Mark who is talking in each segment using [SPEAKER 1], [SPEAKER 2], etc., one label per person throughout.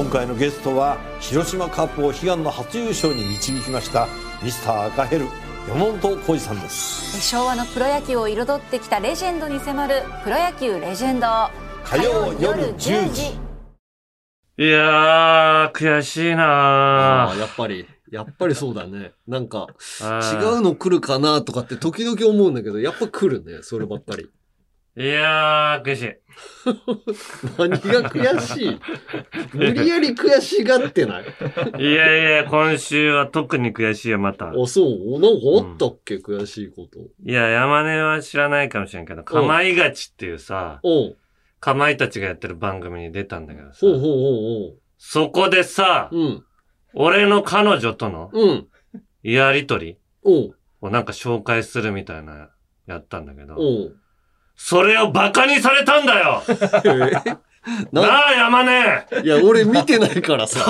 [SPEAKER 1] 今回のゲストは広島カップを悲願の初優勝に導きましたミスター赤ヘル山本浩二さんです
[SPEAKER 2] 昭和のプロ野球を彩ってきたレジェンドに迫る「プロ野球レジェンド」
[SPEAKER 1] 火曜夜10時
[SPEAKER 3] いやー、悔しいな
[SPEAKER 4] やっぱり。やっぱりそうだね。なんか、
[SPEAKER 3] ー
[SPEAKER 4] 違うの来るかなとかって時々思うんだけど、やっぱ来るね。そればっかり。
[SPEAKER 3] いやー、悔しい。
[SPEAKER 4] 何が悔しい？無理やり悔しがってない？
[SPEAKER 3] いやいや、今週は特に悔しいよ、また。
[SPEAKER 4] あ、そう？なんかあったっけ、悔しいこと。
[SPEAKER 3] いや、山根は知らないかもしれんけど、かまいがちっていうさ、かまいたちがやってる番組に出たんだけどさ
[SPEAKER 4] ほうほう、ほ
[SPEAKER 3] そこでさ
[SPEAKER 4] う、ん。
[SPEAKER 3] 俺の彼女との
[SPEAKER 4] うん。
[SPEAKER 3] やりとり。をなんか紹介するみたいな、やったんだけど。それをバカにされたんだよ
[SPEAKER 4] え な、
[SPEAKER 3] なあ、山根
[SPEAKER 4] いや、俺見てないからさ。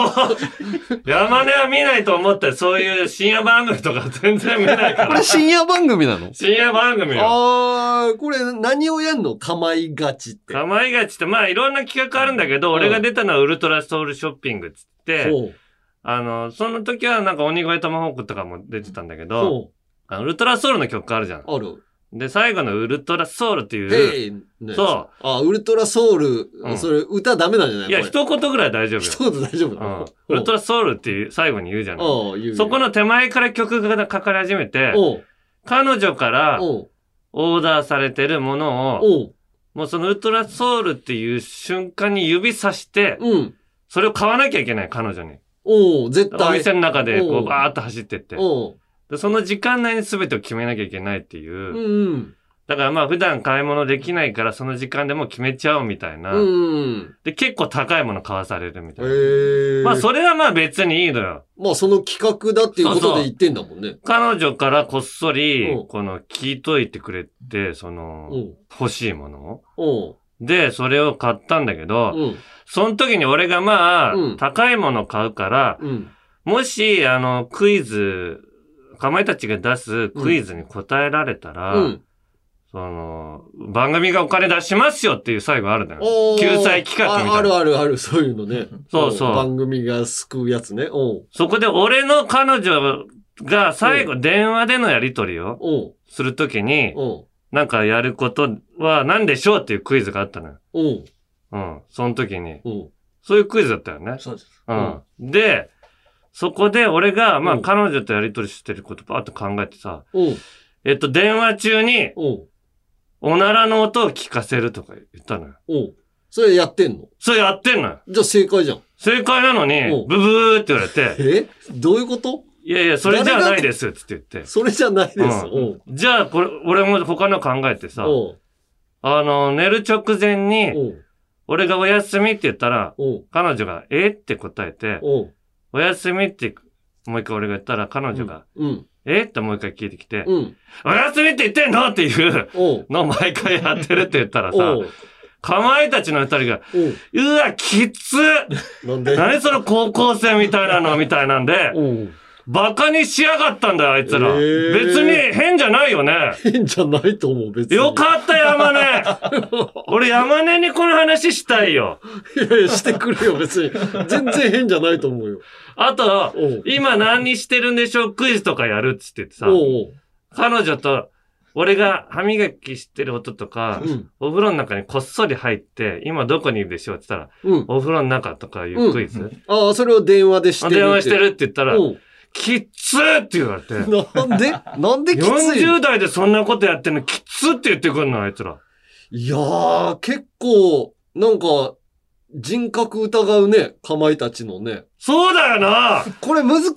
[SPEAKER 3] 山根は見ないと思って、そういう深夜番組とか全然見ないから
[SPEAKER 4] これ。深夜番組なの？
[SPEAKER 3] 深夜番組よ。
[SPEAKER 4] あー、これ何をやんの？かまいがちって。
[SPEAKER 3] かまいがちって、まあいろんな企画あるんだけど、俺が出たのはウルトラソウルショッピングっつって、
[SPEAKER 4] ほう。
[SPEAKER 3] あの、その時はなんか鬼越トマホークとかも出てたんだけど、
[SPEAKER 4] ほ
[SPEAKER 3] あのウルトラソウルの曲あるじゃん。
[SPEAKER 4] う。ある。
[SPEAKER 3] で、最後のウルトラソウルっていう。
[SPEAKER 4] ね
[SPEAKER 3] そう。
[SPEAKER 4] あ、ウルトラソウル、
[SPEAKER 3] うん
[SPEAKER 4] それ歌ダメなんじゃない？
[SPEAKER 3] いや、
[SPEAKER 4] これ
[SPEAKER 3] 一言ぐらい大丈夫よ。
[SPEAKER 4] 一言大丈夫な
[SPEAKER 3] うん
[SPEAKER 4] の。
[SPEAKER 3] ウルト
[SPEAKER 4] ラ
[SPEAKER 3] ラソウルっていう最後に言うじゃない？
[SPEAKER 4] ああ、言う。
[SPEAKER 3] そこの手前から曲がかかり始めて、
[SPEAKER 4] おう、
[SPEAKER 3] 彼女から
[SPEAKER 4] おう、
[SPEAKER 3] オーダーされてるものを、
[SPEAKER 4] おう、
[SPEAKER 3] もうそのウルトラソウルっていう瞬間に指さして、
[SPEAKER 4] うん。
[SPEAKER 3] それを買わなきゃいけない、彼女に。
[SPEAKER 4] おう、絶
[SPEAKER 3] お
[SPEAKER 4] 対。
[SPEAKER 3] 店の中でこ
[SPEAKER 4] おう
[SPEAKER 3] うバーッと走ってって。
[SPEAKER 4] おう、
[SPEAKER 3] でその時間内に全てを決めなきゃいけないっていう。
[SPEAKER 4] うん、うん。
[SPEAKER 3] だからまあ普段買い物できないからその時間でもう決めちゃおうみたいな。
[SPEAKER 4] うん。
[SPEAKER 3] で、結構高いもの買わされるみたいな。
[SPEAKER 4] へえ。
[SPEAKER 3] まあそれはまあ別にいいのよ。
[SPEAKER 4] まあその企画だっていうことで言ってんだもんね。
[SPEAKER 3] 彼女からこっそり
[SPEAKER 4] うん、
[SPEAKER 3] この聞いといてくれて、その
[SPEAKER 4] う、ん。
[SPEAKER 3] 欲しいものを。で、それを買ったんだけど、
[SPEAKER 4] うん。
[SPEAKER 3] その時に俺がまあ、
[SPEAKER 4] うん
[SPEAKER 3] 高いもの買うから、
[SPEAKER 4] うん。
[SPEAKER 3] もし、あの、クイズ、かまいたちが出すクイズに答えられたら、
[SPEAKER 4] うん。
[SPEAKER 3] その、番組がお金出しますよっていう最後あるのよ。救済企画みたいな
[SPEAKER 4] ああるあるある、そういうのね。
[SPEAKER 3] そうそう
[SPEAKER 4] お番組が救うやつね。
[SPEAKER 3] そこで俺の彼女が最後電話でのやり取りをするときに、なんかやることは何でしょうっていうクイズがあったのよ。
[SPEAKER 4] おう、
[SPEAKER 3] うん。その時に。そういうクイズだったよね。
[SPEAKER 5] そうです。
[SPEAKER 3] うん。で、そこで俺が、まあ
[SPEAKER 4] うん
[SPEAKER 3] 彼女とやり取りしてることばーっと考えてさ、えっと、電話中に
[SPEAKER 4] お
[SPEAKER 3] ならの音を聞かせるとか言ったのよ。
[SPEAKER 4] おう。それやってんの？
[SPEAKER 3] それやってんのよ。
[SPEAKER 4] じゃあ正解じゃん。
[SPEAKER 3] 正解なのに
[SPEAKER 4] う、ん
[SPEAKER 3] ブブーって言われて、
[SPEAKER 4] え？どういうこと？
[SPEAKER 3] いやいや、それじゃないですって言って。
[SPEAKER 4] それじゃないです。お
[SPEAKER 3] うん
[SPEAKER 4] う、
[SPEAKER 3] じゃあ、これ、俺も他の考えてさ、あの、寝る直前に、俺がお休みって言ったら、彼女が、えって答えて、
[SPEAKER 4] おう、
[SPEAKER 3] お休みって、もう一回俺が言ったら、彼女が、
[SPEAKER 4] うん、
[SPEAKER 3] えってもう一回聞いてきて、
[SPEAKER 4] うん、
[SPEAKER 3] お休みって言ってんのっていう
[SPEAKER 4] おう、
[SPEAKER 3] のを毎回やってるって言ったらさ
[SPEAKER 4] お、う、
[SPEAKER 3] かまいたちの二人が、
[SPEAKER 4] おう、
[SPEAKER 3] うわ、きつっ。
[SPEAKER 4] なんで？
[SPEAKER 3] 何その高校生みたいなのみたいなんで、
[SPEAKER 4] おう、
[SPEAKER 3] バカにしやがったんだよ、あいつら。
[SPEAKER 4] へー
[SPEAKER 3] 別に変じゃないよね。
[SPEAKER 4] 変じゃないと思う、別に。
[SPEAKER 3] よかった、山根 俺山根にこの話したいよ。
[SPEAKER 4] いやいや、してくれよ、別に。全然変じゃないと思うよ。
[SPEAKER 3] あと、今何してるんでしょう？クイズとかやるっつってさ、彼女と、俺が歯磨きしてる音とか、
[SPEAKER 4] うん、
[SPEAKER 3] お風呂の中にこっそり入って、今どこにいるでしょうって言ったら、
[SPEAKER 4] うん。
[SPEAKER 3] お風呂の中とかいうクイズ、
[SPEAKER 4] ああ、それを電話でしてるって。
[SPEAKER 3] 電話してるって言ったら、きっつーって言われて、
[SPEAKER 4] なんで？なんできついの
[SPEAKER 3] ？40代でそんなことやってんのきっつって言ってくんの、あいつら。
[SPEAKER 4] いやー、結構、なんか、人格疑うね、かまいたちのね。
[SPEAKER 3] そうだよな
[SPEAKER 4] これ難しい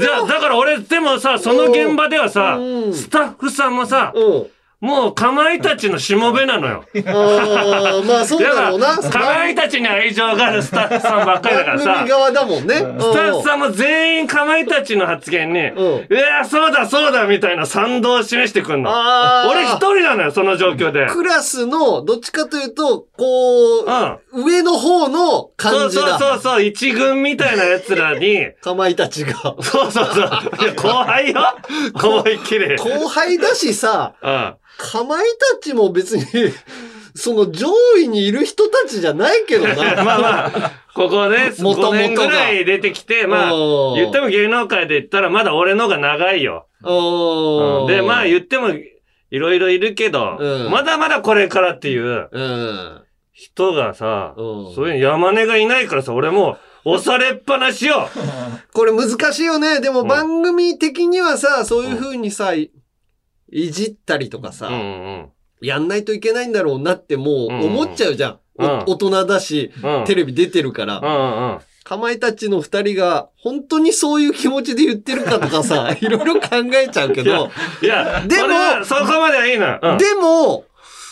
[SPEAKER 3] じゃあ、だから俺、でもさ、その現場では
[SPEAKER 4] な
[SPEAKER 3] さ、
[SPEAKER 4] うん。
[SPEAKER 3] スタッフさんもさ、
[SPEAKER 4] うん。
[SPEAKER 3] もう、かまいたちのしもべなのよ。
[SPEAKER 4] ああ、まあそうだろうな。
[SPEAKER 3] かまいたちに愛情があるスタッフさんばっかりだからさ
[SPEAKER 4] 番組、側だもんね。
[SPEAKER 3] スタッフさんも全員かまいたちの発言に。いや、そうだそうだみたいな賛同を示してくんの。
[SPEAKER 4] ああ。
[SPEAKER 3] 俺一人なのよ、その状況で。
[SPEAKER 4] クラスの、どっちかというと、こう、
[SPEAKER 3] うん。
[SPEAKER 4] 上の方の
[SPEAKER 3] そうそう
[SPEAKER 4] 感じだ。
[SPEAKER 3] そうそう、一軍みたいな奴らに、
[SPEAKER 4] かまいたちが。
[SPEAKER 3] そうそうそう。いや後輩よ思いっきり。
[SPEAKER 4] 後輩だしさ、
[SPEAKER 3] うん。
[SPEAKER 4] かまいたちも別に、その上位にいる人たちじゃないけどな。
[SPEAKER 3] まあまあ、ここね、5
[SPEAKER 4] 元々が
[SPEAKER 3] 年ぐらい出てきて、まあ、
[SPEAKER 4] うん
[SPEAKER 3] 言っても芸能界で言ったらまだ俺のが長いよ。
[SPEAKER 4] うん
[SPEAKER 3] で、まあ言っても、いろいろいるけど、
[SPEAKER 4] うん
[SPEAKER 3] まだまだこれからっていう
[SPEAKER 4] うん。
[SPEAKER 3] 人がさ、
[SPEAKER 4] うん
[SPEAKER 3] そういう山根がいないからさ、俺もう押されっぱなしよ。
[SPEAKER 4] これ難しいよね。でも
[SPEAKER 3] うん
[SPEAKER 4] 番組的にはさ、そういう風にさ、いいじったりとかさ、
[SPEAKER 3] うんうん
[SPEAKER 4] やんないといけないんだろうなってもう思っちゃうじゃん。
[SPEAKER 3] うん
[SPEAKER 4] お大人だし、
[SPEAKER 3] うん。
[SPEAKER 4] テレビ出てるから。
[SPEAKER 3] うんうんうん。
[SPEAKER 4] かまいたちの二人が本当にそういう気持ちで言ってるかとかさ、いろいろ考えちゃうけど、
[SPEAKER 3] いや、
[SPEAKER 4] でも
[SPEAKER 3] 俺はそこまではいいの。うん
[SPEAKER 4] でも、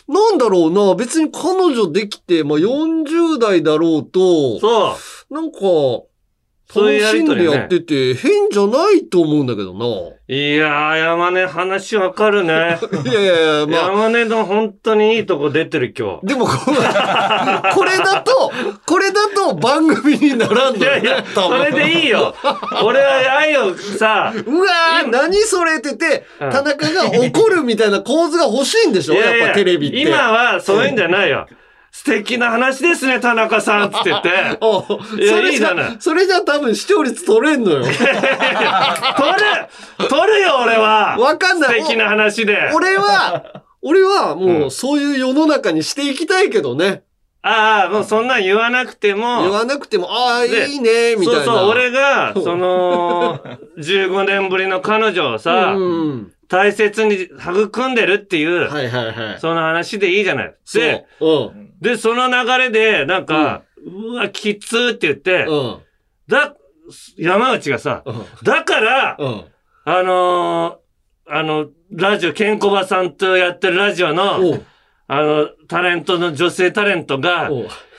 [SPEAKER 4] なんだろうな、別に彼女できて、まあ、40代だろうと、
[SPEAKER 3] そう。
[SPEAKER 4] なんか、
[SPEAKER 3] そういうや
[SPEAKER 4] 楽しんで
[SPEAKER 3] りとりね
[SPEAKER 4] やってて、変じゃないと思うんだけどな。
[SPEAKER 3] いやー、山根話わかるね。
[SPEAKER 4] いやいやいや、まあ、
[SPEAKER 3] 山根の本当にいいとこ出てる今日。
[SPEAKER 4] でもこれ、これだと、これだと番組にならんのよね
[SPEAKER 3] いやいや、それでいいよ。俺は愛をさ、
[SPEAKER 4] うわー、何それってて、
[SPEAKER 3] うん
[SPEAKER 4] 田中が怒るみたいな構図が欲しいんでしょ？やっぱテレビって。
[SPEAKER 3] 今はそういうんじゃないよ。素敵な話ですね、田中さん、つって言って。
[SPEAKER 4] それじ
[SPEAKER 3] いいじゃない
[SPEAKER 4] ゃ、それじゃ多分視聴率取れんのよ。
[SPEAKER 3] 取る取るよ、俺は
[SPEAKER 4] わかんない。
[SPEAKER 3] 素敵な話で。
[SPEAKER 4] お俺は、俺はも
[SPEAKER 3] う
[SPEAKER 4] うんそういう世の中にしていきたいけどね。
[SPEAKER 3] ああ、もうそんなん言わなくて
[SPEAKER 4] 言
[SPEAKER 3] も、
[SPEAKER 4] わなくても、ああ、
[SPEAKER 3] で
[SPEAKER 4] いいね、みたいな。
[SPEAKER 3] そうそう、俺が、その、15年ぶりの彼女をさ、
[SPEAKER 4] うん。
[SPEAKER 3] 大切に育んでるっていう、
[SPEAKER 4] はいはいはい。
[SPEAKER 3] その話でいいじゃない。で。で、その流れで、なんか、うわ、きつーって言って、
[SPEAKER 4] うん。
[SPEAKER 3] だ、山内がさ、
[SPEAKER 4] うん。
[SPEAKER 3] だから、
[SPEAKER 4] うん。
[SPEAKER 3] あのーあの、ラジオ、ケンコバさんとやってるラジオの、あの、タレントの女性タレントが、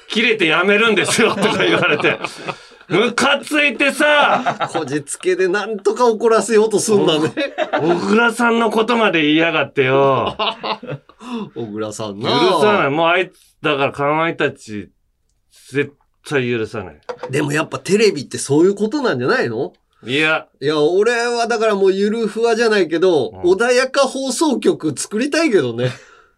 [SPEAKER 3] 切れてやめるんですよ、とか言われて。ムカついてさ、
[SPEAKER 4] こじつけでなんとか怒らせようとすんだね。
[SPEAKER 3] 小倉さんのことまで言いやがってよ。
[SPEAKER 4] 小倉さん
[SPEAKER 3] 許
[SPEAKER 4] な。
[SPEAKER 3] さない。もうあいつ、だからかまいたち、絶対許さない。
[SPEAKER 4] でもやっぱテレビってそういうことなんじゃないの？
[SPEAKER 3] いや、
[SPEAKER 4] いや、俺はだからもうゆるふわじゃないけど、
[SPEAKER 3] うん
[SPEAKER 4] 穏やか放送局作りたいけどね。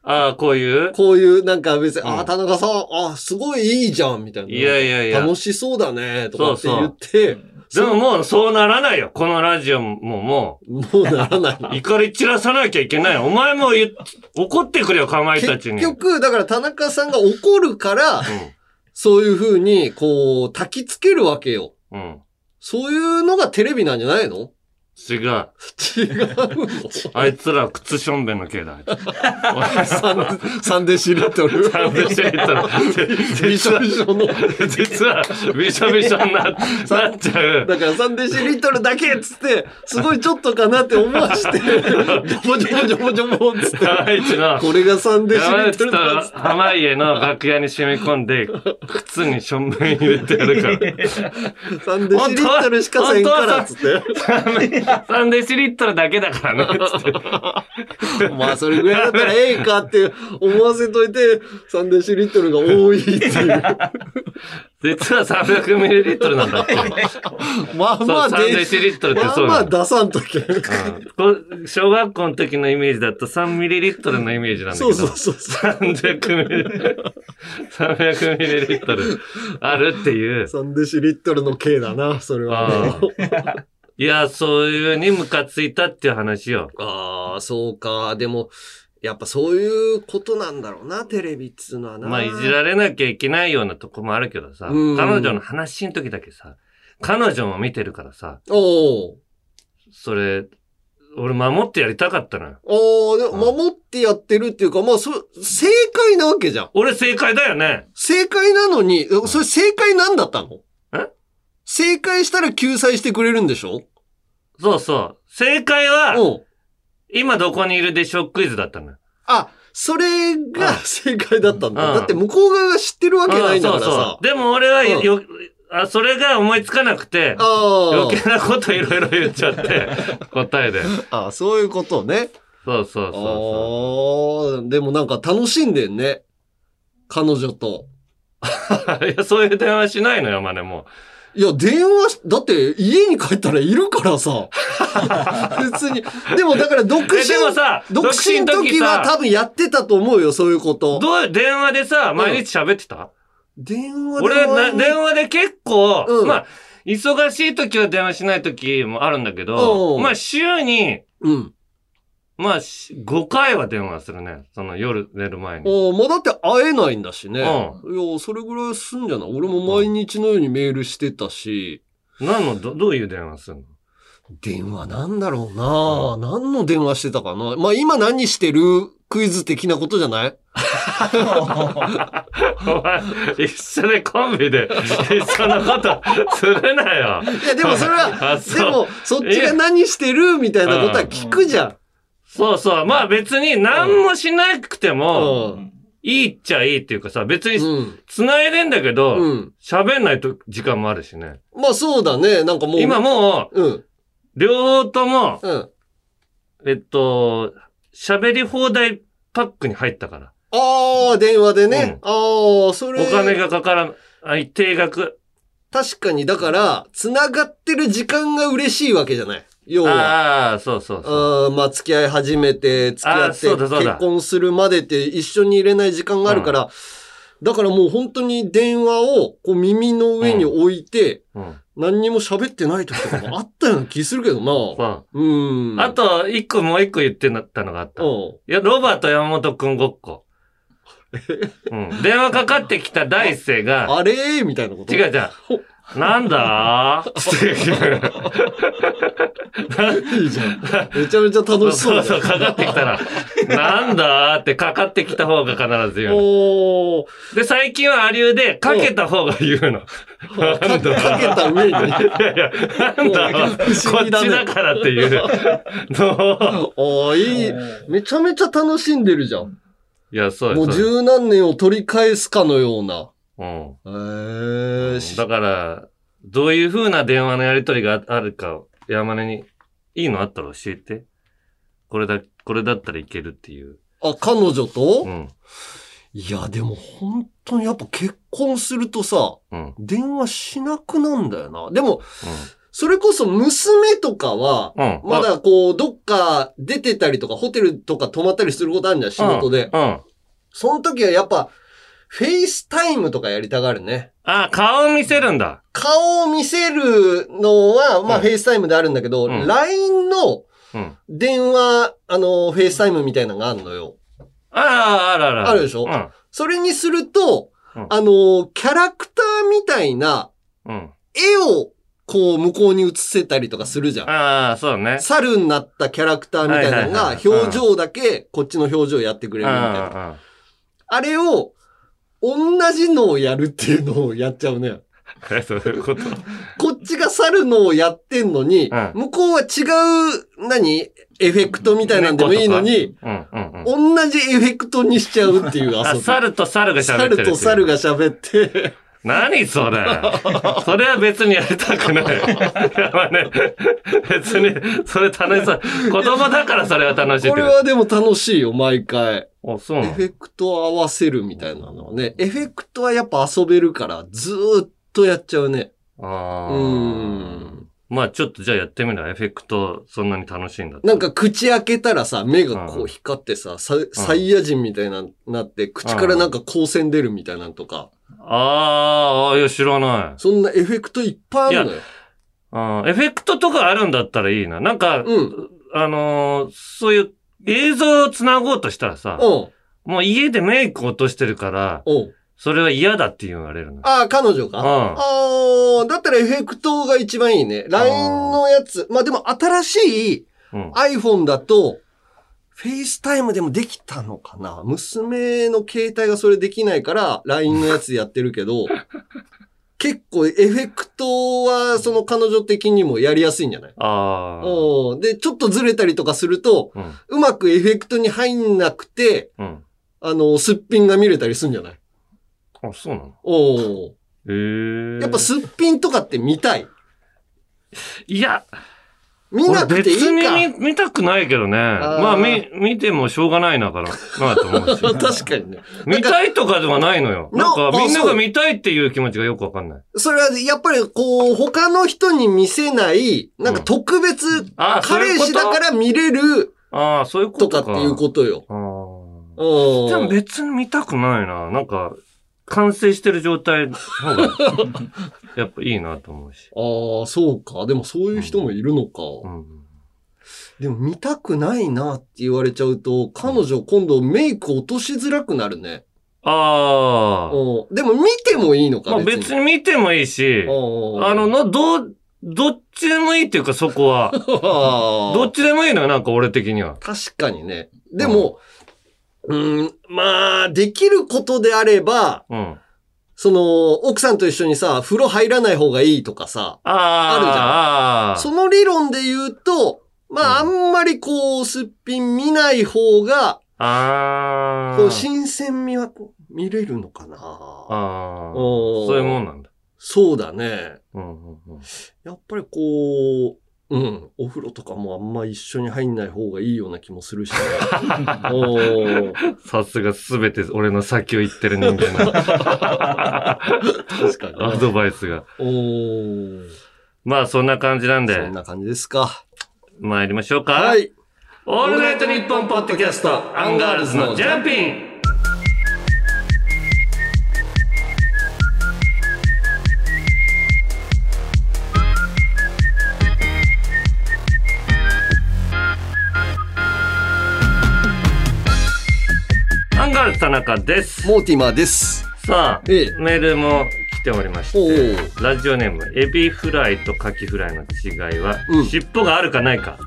[SPEAKER 3] ああ、こういう？
[SPEAKER 4] こういうなんか別に、
[SPEAKER 3] うん
[SPEAKER 4] あ、田中さん、あ、すごいいいじゃん、みたいな。
[SPEAKER 3] いやいやいや
[SPEAKER 4] 楽しそうだね、とかって
[SPEAKER 3] そうそう
[SPEAKER 4] 言って、
[SPEAKER 3] でももうそうならないよ。このラジオもも
[SPEAKER 4] もうならない。
[SPEAKER 3] う、怒り散らさなきゃいけない。お前も言っ怒ってくれよ、かまいたちに。
[SPEAKER 4] 結局、だから田中さんが怒るから、そういう風に、こう、焚きつけるわけよ。
[SPEAKER 3] うん。うん。
[SPEAKER 4] そういうのがテレビなんじゃないの？
[SPEAKER 3] 違う。
[SPEAKER 4] 違うの
[SPEAKER 3] あいつら靴しょんべんの系だ。
[SPEAKER 4] サンサンデシリットル。
[SPEAKER 3] サンデシリットル
[SPEAKER 4] びしょびしょの。
[SPEAKER 3] 実は、びしょびしょにななっちゃう。
[SPEAKER 4] だから3デシリットルだけっつって、すごいちょっとかなって思わして、ジョボジョボジョボジョボっつって、
[SPEAKER 3] 山市の、
[SPEAKER 4] これが3デシリ
[SPEAKER 3] 山
[SPEAKER 4] ット
[SPEAKER 3] 内
[SPEAKER 4] ルだっつっ
[SPEAKER 3] 濱家の楽屋に染み込んで、靴にしょんべん入れてやるから。
[SPEAKER 4] 3デシリットルしかせんからっつって。
[SPEAKER 3] 3デシリットルだけだからね、つって。
[SPEAKER 4] まあそれぐらいだったらええかって思わせといて、3デシリットルが多いっていう。
[SPEAKER 3] 実は300ミリリットルなんだって。
[SPEAKER 4] まあ
[SPEAKER 3] そう、
[SPEAKER 4] まあ
[SPEAKER 3] 3デシリットルって
[SPEAKER 4] まあ
[SPEAKER 3] そうなの。
[SPEAKER 4] まあ出さんとけ。
[SPEAKER 3] うんこ小学校の時のイメージだと3ミリリットルのイメージなんだけど。
[SPEAKER 4] そうそうそう。
[SPEAKER 3] 300ミリ、300ミリリットルあるっていう。
[SPEAKER 4] 3デシリットルの計だな、それは。
[SPEAKER 3] いや、そういうにムカついたっていう話よ。
[SPEAKER 4] ああ、そうか。でも、やっぱそういうことなんだろうな、テレビっつうのはな。
[SPEAKER 3] まあ、いじられなきゃいけないようなとこもあるけどさ、
[SPEAKER 4] うん
[SPEAKER 3] 彼女の話の時だけさ、彼女も見てるからさ、
[SPEAKER 4] おー
[SPEAKER 3] それ、俺守ってやりたかったのよ。
[SPEAKER 4] おーでも守ってやってるっていうか、まあ、そ、正解なわけじゃん。
[SPEAKER 3] 俺正解だよね。
[SPEAKER 4] 正解なのに、えそれ正解なんだったの？
[SPEAKER 3] え？
[SPEAKER 4] 正解したら救済してくれるんでしょ？
[SPEAKER 3] そうそう。正解は、
[SPEAKER 4] うん。
[SPEAKER 3] 今どこにいるでしょクイズだったのよ。
[SPEAKER 4] あ、それが正解だったんだ。
[SPEAKER 3] うん
[SPEAKER 4] だって向こう側が知ってるわけないんだから
[SPEAKER 3] うそ。う。でも俺は
[SPEAKER 4] うん
[SPEAKER 3] よ、あ、それが思いつかなくて。余計なこといろいろ言っちゃって、答えで。
[SPEAKER 4] ああ、そういうことね。
[SPEAKER 3] そうそうそうそ
[SPEAKER 4] ああ、でもなんか楽しんでんね。彼女と。
[SPEAKER 3] いや、そういう電話しないのよ、マネも
[SPEAKER 4] いや、電話し、だって家に帰ったらいるからさ。別に。でもだから独身、
[SPEAKER 3] えでもさ
[SPEAKER 4] 独身の時は多分やってたと思うよ、そういうこと。
[SPEAKER 3] どう、電話でさ、毎日喋ってた、
[SPEAKER 4] 電話で
[SPEAKER 3] 俺電話で結構、
[SPEAKER 4] うん
[SPEAKER 3] まあ、忙しい時は電話しない時もあるんだけ
[SPEAKER 4] う
[SPEAKER 3] ど、
[SPEAKER 4] ん
[SPEAKER 3] まあ、週に、
[SPEAKER 4] うん。
[SPEAKER 3] まあ、し5回は電話するね。その夜寝る前に。
[SPEAKER 4] おまあだって会えないんだしね。
[SPEAKER 3] う
[SPEAKER 4] いや、それぐらいすんじゃない俺も毎日のようにメールしてたし。
[SPEAKER 3] 何の、ど、どういう電話するの？
[SPEAKER 4] 電話なんだろうな何の電話してたかなまあ今何してる？クイズ的なことじゃない？
[SPEAKER 3] お前、一緒でコンビで一緒のことするなよ。
[SPEAKER 4] いやでもそれは、
[SPEAKER 3] あそう
[SPEAKER 4] でもそっちが何してる？みたいなことは聞くじゃん。
[SPEAKER 3] そうそう。まあ別に何もしなくても、
[SPEAKER 4] うん。
[SPEAKER 3] いいっちゃいいっていうかさ、別に
[SPEAKER 4] うん。
[SPEAKER 3] 繋いでんだけど、
[SPEAKER 4] うん。
[SPEAKER 3] 喋んないと時間もあるしね。
[SPEAKER 4] まあそうだね。なんかもう。
[SPEAKER 3] 今もう、
[SPEAKER 4] うん。
[SPEAKER 3] 両方とも、
[SPEAKER 4] うん。
[SPEAKER 3] えっと、喋り放題パックに入ったから。
[SPEAKER 4] ああ、電話でね。ああ、それ。
[SPEAKER 3] お金がかからない、定額。
[SPEAKER 4] 確かに、だから、繋がってる時間が嬉しいわけじゃない。要は。
[SPEAKER 3] ああ、そうそうそう。
[SPEAKER 4] あーまあ、付き合い始めて、付き合って、結婚するまでって一緒に入れない時間があるから、だからもう本当に電話をこう耳の上に置いて、
[SPEAKER 3] うん。
[SPEAKER 4] 何にも喋ってない時とかもあったような気するけどな。
[SPEAKER 3] そう
[SPEAKER 4] うん。
[SPEAKER 3] あと、一個もう一個言ってなったのがあった。い
[SPEAKER 4] うん。
[SPEAKER 3] や、ロバート山本くんごっこ。うん。電話かかってきた第一声が、
[SPEAKER 4] あれ？ーみたいなこと？
[SPEAKER 3] 違う違う。なんだ？って。
[SPEAKER 4] いいじゃん。めちゃめちゃ楽しそう。
[SPEAKER 3] そうそう、かかってきたら、なんだーってかかってきた方が必ず言うの。
[SPEAKER 4] おー。
[SPEAKER 3] で、最近はアリューで、かけた方が言うの。
[SPEAKER 4] かかけた上に？
[SPEAKER 3] いやいや、なんだ、
[SPEAKER 4] 不
[SPEAKER 3] こっちだからっていうのを。
[SPEAKER 4] ああ、いい。めちゃめちゃ楽しんでるじゃん。
[SPEAKER 3] いや、そう
[SPEAKER 4] もう十何年を取り返すかのような。
[SPEAKER 3] うん。
[SPEAKER 4] へえー、
[SPEAKER 3] だから、どういう風な電話のやりとりがあるか、山根に、いいのあったら教えて。これだ、これだったらいけるっていう。
[SPEAKER 4] あ、彼女と、
[SPEAKER 3] うん。
[SPEAKER 4] いや、でも本当にやっぱ結婚するとさ、
[SPEAKER 3] うん。うん。
[SPEAKER 4] 電話しなくなんだよな。でも、それこそ娘とかは、
[SPEAKER 3] うん。
[SPEAKER 4] まだこう、どっか出てたりとか、ホテルとか泊まったりすることあるじゃん、仕事で。
[SPEAKER 3] うん。うん。
[SPEAKER 4] その時はやっぱ、フェイスタイムとかやりたがるね。
[SPEAKER 3] あ、顔見せるんだ。
[SPEAKER 4] 顔を見せるのは、まあ、
[SPEAKER 3] うん
[SPEAKER 4] フェイスタイムであるんだけど、
[SPEAKER 3] うん
[SPEAKER 4] LINE の
[SPEAKER 3] うん。
[SPEAKER 4] 電話、あの、フェイスタイムみたいなのがあるのよ。
[SPEAKER 3] ああ、あるある
[SPEAKER 4] あるでしょ？
[SPEAKER 3] うん。
[SPEAKER 4] それにすると、
[SPEAKER 3] うん
[SPEAKER 4] あの、キャラクターみたいな
[SPEAKER 3] うん。
[SPEAKER 4] 絵を、こう、向こうに映せたりとかするじゃん。
[SPEAKER 3] ああ、そうね。
[SPEAKER 4] 猿になったキャラクターみたいなのが、
[SPEAKER 3] はいはいはいはい
[SPEAKER 4] 表情だけ、こっちの表情やってくれるみたいな。
[SPEAKER 3] あ
[SPEAKER 4] あ、あれを、同じのをやるっていうのをやっちゃうね。
[SPEAKER 3] そういうこと。
[SPEAKER 4] こっちが猿のをやってんのに、
[SPEAKER 3] うん
[SPEAKER 4] 向こうは違う、何エフェクトみたいなんでもいいのに、
[SPEAKER 3] うんうんうん。
[SPEAKER 4] 同じエフェクトにしちゃうっていう遊
[SPEAKER 3] あ、
[SPEAKER 4] び。
[SPEAKER 3] 猿と猿が喋ってる
[SPEAKER 4] 猿
[SPEAKER 3] っていう。
[SPEAKER 4] と猿が喋って、
[SPEAKER 3] 何それ それは別にやりたくない。まあね、別に、それ楽しそう。子供だからそれは楽しい
[SPEAKER 4] これはでも楽しいよ、毎回。
[SPEAKER 3] あ、そう
[SPEAKER 4] エフェクトを合わせるみたいなのはね。エフェクトはやっぱ遊べるから、ずーっとやっちゃうね。
[SPEAKER 3] あ
[SPEAKER 4] う
[SPEAKER 3] あ。
[SPEAKER 4] ん。
[SPEAKER 3] まあちょっとじゃあやってみるエフェクト、そんなに楽しいんだ
[SPEAKER 4] なんか口開けたらさ、目がこ
[SPEAKER 3] う
[SPEAKER 4] うん光ってさ、ササイヤ人みたいな、なって、口からなんか光線出るみたいなのとか、
[SPEAKER 3] ああ、いや、知らない。
[SPEAKER 4] そんなエフェクトいっぱいあるのよ。
[SPEAKER 3] あーエフェクトとかあるんだったらいいな。なんか、
[SPEAKER 4] うん
[SPEAKER 3] あのーそういう映像をつなごうとしたらさ、
[SPEAKER 4] うん。
[SPEAKER 3] もう家でメイク落としてるから、
[SPEAKER 4] うん。
[SPEAKER 3] それは嫌だって言われるの。
[SPEAKER 4] ああ、彼女か。
[SPEAKER 3] うん
[SPEAKER 4] ああ、だったらエフェクトが一番いいね。LINE のやつ。まあでも新しい
[SPEAKER 3] うん。
[SPEAKER 4] iPhone だと、フェイスタイムでもできたのかな？娘の携帯がそれできないから、LINE のやつやってるけど、結構エフェクトはその彼女的にもやりやすいんじゃない？
[SPEAKER 3] ああ。
[SPEAKER 4] うんで、ちょっとずれたりとかすると、
[SPEAKER 3] うん。
[SPEAKER 4] うまくエフェクトに入んなくて、
[SPEAKER 3] うん。
[SPEAKER 4] あの、すっぴんが見れたりするんじゃない？
[SPEAKER 3] あ、そうなの？
[SPEAKER 4] おー
[SPEAKER 3] へえ。
[SPEAKER 4] やっぱすっぴんとかって見たい？
[SPEAKER 3] いや、
[SPEAKER 4] 見なくていい
[SPEAKER 3] 俺別
[SPEAKER 4] か。
[SPEAKER 3] に見見たくないけどね。まあ見、見てもしょうがないなから、なと思うし。
[SPEAKER 4] 確かにね。
[SPEAKER 3] 見たいとかではないのよ。
[SPEAKER 4] な
[SPEAKER 3] なんか
[SPEAKER 4] あ
[SPEAKER 3] みんなが見たいっていう気持ちがよくわかんない。
[SPEAKER 4] それはやっぱりこう、他の人に見せない、なんか特別、
[SPEAKER 3] ういうこと？
[SPEAKER 4] 彼氏だから見れる
[SPEAKER 3] ああ、そういうことか。
[SPEAKER 4] とかっていうことよ。
[SPEAKER 3] ああ。
[SPEAKER 4] うん
[SPEAKER 3] でも別に見たくないな。なんか、完成してる状態の方が、やっぱいいなと思うし。
[SPEAKER 4] ああ、そうか。でもそういう人もいるのか。
[SPEAKER 3] うん。
[SPEAKER 4] でも見たくないなって言われちゃうと、彼女今度メイク落としづらくなるね。
[SPEAKER 3] ああ。
[SPEAKER 4] うん。でも見てもいいのか
[SPEAKER 3] まあ別に見てもいいし、
[SPEAKER 4] うん
[SPEAKER 3] あの、の、どう、どっちでもいいっていうかそこは。ど
[SPEAKER 4] ど
[SPEAKER 3] っちでもいいのよ、なんか俺的には。
[SPEAKER 4] 確かにね。でも、うん、まあ、できることであれば、
[SPEAKER 3] うん。
[SPEAKER 4] その、奥さんと一緒にさ、風呂入らない方がいいとかさ、
[SPEAKER 3] あ
[SPEAKER 4] るじゃん。その理論で言うと、まあ、あ
[SPEAKER 3] うん
[SPEAKER 4] んまりこう、すっぴん見ない方が、
[SPEAKER 3] ああ。
[SPEAKER 4] こう、新鮮味は見れるのかな。
[SPEAKER 3] ああ。そういうもんなんだ。
[SPEAKER 4] そうだね。
[SPEAKER 3] うんうんうん。
[SPEAKER 4] やっぱりこう、うん、お風呂とかもあんま一緒に入んない方がいいような気もするし
[SPEAKER 3] さすがすべて俺の先を言ってる人間の
[SPEAKER 4] 確かにね。
[SPEAKER 3] アドバイスが。
[SPEAKER 4] おー
[SPEAKER 3] まあそんな感じなんで
[SPEAKER 4] そん、な感じですか。
[SPEAKER 3] 参りましょうか。
[SPEAKER 4] は。い。
[SPEAKER 3] オールナイトニッポンポッドキャスト、アンガールズのジャンピン田中です。
[SPEAKER 4] モーティマーです。
[SPEAKER 3] さあ、
[SPEAKER 4] ええ
[SPEAKER 3] メールも来ておりまし
[SPEAKER 4] お
[SPEAKER 3] て、
[SPEAKER 4] ー
[SPEAKER 3] ラジオネーム、エビフライとカキフライの違いは、
[SPEAKER 4] うん
[SPEAKER 3] 尻尾があるかないか。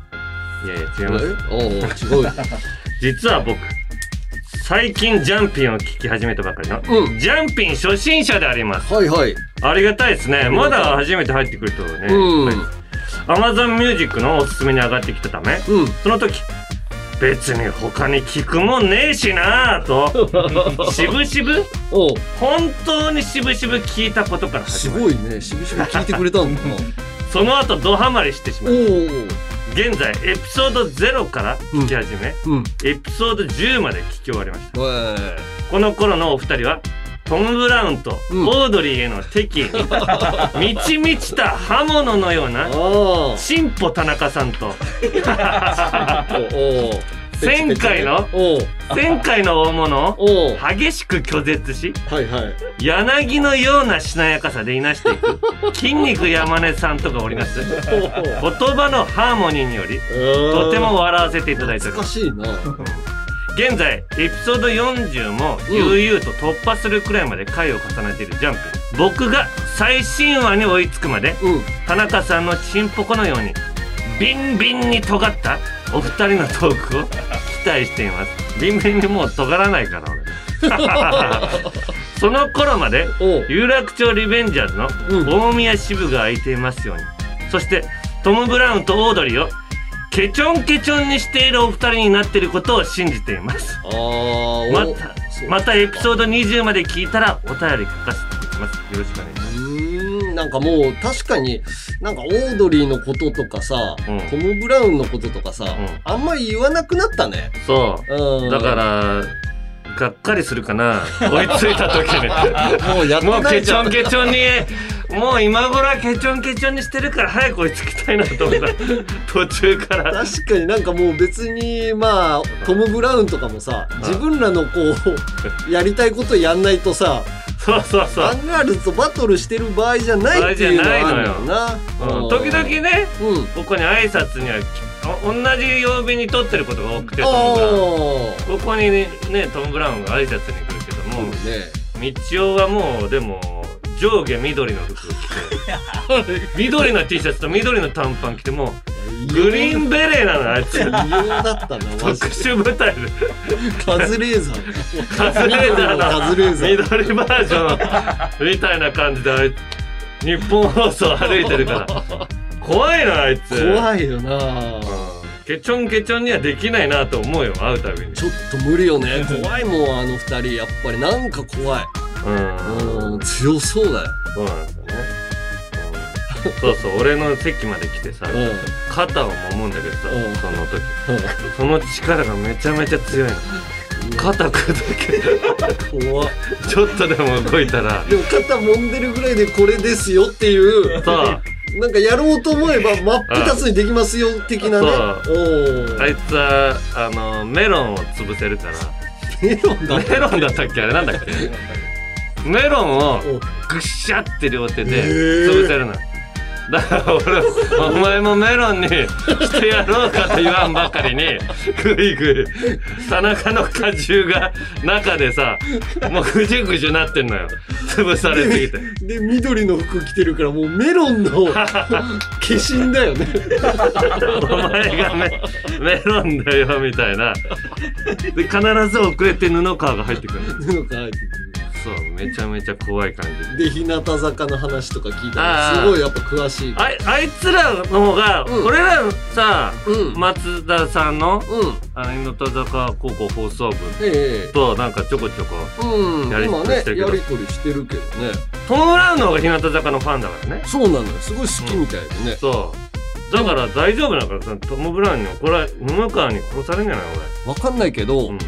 [SPEAKER 3] いやいや、違います。
[SPEAKER 4] 違う。
[SPEAKER 3] 実は僕、最近ジャンピンを聞き始めたばかりの、
[SPEAKER 4] うん
[SPEAKER 3] ジャンピン初心者であります。
[SPEAKER 4] はいはい。
[SPEAKER 3] ありがたいですね。まだ初めて入ってくるとね、
[SPEAKER 4] うん。
[SPEAKER 3] Amazon Music のおすすめに上がってきたため、
[SPEAKER 4] うん。
[SPEAKER 3] その時、別に他に聞くもんねえしなぁと、しぶしぶ、
[SPEAKER 4] おう
[SPEAKER 3] 本当にしぶしぶ聞いたことから始
[SPEAKER 4] す
[SPEAKER 3] まり、
[SPEAKER 4] ごいね。しぶしぶ聞いてくれたんだな。
[SPEAKER 3] その後ドハマりしてしま
[SPEAKER 4] お
[SPEAKER 3] い、
[SPEAKER 4] ー
[SPEAKER 3] 現在エピソード0から聞き始め、
[SPEAKER 4] うん。
[SPEAKER 3] エピソード10まで聞き終わりました。
[SPEAKER 4] え
[SPEAKER 3] この頃のお二人は、トム・ブラウンと
[SPEAKER 4] うん。
[SPEAKER 3] オードリーへの敵。意に、満ち満ちた刃物のような、
[SPEAKER 4] ああ。
[SPEAKER 3] チンポ田中さんと。前回の、前回の大物？を激しく拒絶し、
[SPEAKER 4] はいはい。
[SPEAKER 3] 柳のようなしなやかさでいなしていく、筋肉山根さんとかおります。言葉のハーモニーにより、とても笑わせていただいております。現在、エピソード40も悠々と突破するくらいまで回を重ねているジャンプ。僕が最新話に追いつくまで、
[SPEAKER 4] うん。
[SPEAKER 3] 田中さんのチンポコのように、ビンビンに尖ったお二人のトークを期待しています。ビンビンにもう尖らないから、俺。その頃まで、
[SPEAKER 4] おう
[SPEAKER 3] 有楽町リベンジャーズの
[SPEAKER 4] うん
[SPEAKER 3] 大宮支部が空いていますように。そして、トム・ブラウンとオードリーをケチョンケチョンにしているお二人になっていることを信じています。
[SPEAKER 4] ああ、お
[SPEAKER 3] また、またエピソード20まで聞いたらお便り書かせていきます。よろしくお願いします。
[SPEAKER 4] うーん、なんかもう確かに、なんかオードリーのこととかさ、
[SPEAKER 3] うん
[SPEAKER 4] トム・ブラウンのこととかさ、
[SPEAKER 3] ん
[SPEAKER 4] あんまり言わなくなったね。
[SPEAKER 3] そう。
[SPEAKER 4] うん。
[SPEAKER 3] だから、がっかりするかな。追いついた時に。
[SPEAKER 4] もうやって
[SPEAKER 3] もうケチ。ョンケチョンに、もう今頃はケチョンケチョンにしてるから早く追いつきたいなと思った。途中から。
[SPEAKER 4] 確かになんかもう別に、まあ、トム・ブラウンとかもさ、自分らのこう、やりたいことやんないとさ、
[SPEAKER 3] そうそうそう
[SPEAKER 4] ア。ンガールズとバトルしてる場合じゃないっていうのはあるよな。
[SPEAKER 3] うん時々ね、
[SPEAKER 4] うん。
[SPEAKER 3] ここに挨拶には、お同じ曜日に撮ってることが多くて、トム・ブラウン。
[SPEAKER 4] あ
[SPEAKER 3] ここにね、ねトム・ブラウンが挨拶に来るけど
[SPEAKER 4] あ。
[SPEAKER 3] も、
[SPEAKER 4] ね。
[SPEAKER 3] 道夫はもう、でも、上下緑の服を着て、緑の T シャツと緑の短パン着て、もう、グリーンベレーなの、あいつ。
[SPEAKER 4] 異様だったな、マ
[SPEAKER 3] 特。殊部隊で、
[SPEAKER 4] カズレーザー。
[SPEAKER 3] カズレーザー
[SPEAKER 4] カズレーザー。
[SPEAKER 3] の緑バージョンみたいな感じで、あいつ日本放送歩いてるから。怖いな、あいつ。
[SPEAKER 4] 怖いよな
[SPEAKER 3] うんケチョンケチョンにはできないなと思うよ、会うたびに。
[SPEAKER 4] ちょっと無理よね。怖いもん、あの二人。やっぱりなんか怖い。
[SPEAKER 3] うん。
[SPEAKER 4] うん、強そうだよ。
[SPEAKER 3] そうなんですよね。そうそう俺の席まで来てさ
[SPEAKER 4] うん
[SPEAKER 3] 肩を揉むんだけどさ
[SPEAKER 4] うん
[SPEAKER 3] その時その力がめちゃめちゃ強いの肩くだけ
[SPEAKER 4] 怖っ
[SPEAKER 3] ちょっとでも動いたら
[SPEAKER 4] でも肩揉んでるぐらいでこれですよっていう
[SPEAKER 3] さ
[SPEAKER 4] なんかやろうと思えば真っ二つにできますよ的なね。
[SPEAKER 3] あいつはあのメロンを潰せるから。
[SPEAKER 4] メロンだ
[SPEAKER 3] メロンだったっけ？あれなんだっけ？メロンを
[SPEAKER 4] お
[SPEAKER 3] ぐっしゃって両手で潰せるのだから俺お前もメロンにしてやろうかと言わんばかりにぐいぐい田中の果汁が中でさもうぐじゅぐじゅなってんのよ。潰されすぎて。
[SPEAKER 4] で緑の服着てるからもうメロンの化身だよね。
[SPEAKER 3] お前がメメロンだよみたいな。で必ず遅れて布川が入ってくる。の
[SPEAKER 4] なんか入ってく
[SPEAKER 3] そうめちゃめちゃ怖い感じで。
[SPEAKER 4] 日向坂の話とか聞いたらすごいやっぱ詳しい
[SPEAKER 3] あいあいつらの方が、
[SPEAKER 4] うん。
[SPEAKER 3] 俺らさ、
[SPEAKER 4] うん。
[SPEAKER 3] 松田さんの
[SPEAKER 4] うん。
[SPEAKER 3] あの日向坂高校放送部
[SPEAKER 4] ええ
[SPEAKER 3] となんかちょこちょこ
[SPEAKER 4] うん。
[SPEAKER 3] やり
[SPEAKER 4] 今ね
[SPEAKER 3] とりしてるけど。
[SPEAKER 4] やりとりしてるけどね。
[SPEAKER 3] トム・ブラウンの方が日向坂のファンだからね。
[SPEAKER 4] そうなのよ。すごい好きみたいでね、
[SPEAKER 3] そうだから大丈夫だからさトム・ブラウンに怒られ布川に殺されるんじゃない
[SPEAKER 4] わかんないけど、
[SPEAKER 3] 俺うん。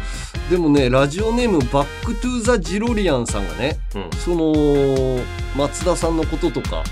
[SPEAKER 4] でもねラジオネームバックトゥーザジロリアンさんがね
[SPEAKER 3] うん。
[SPEAKER 4] その松田さんのこととか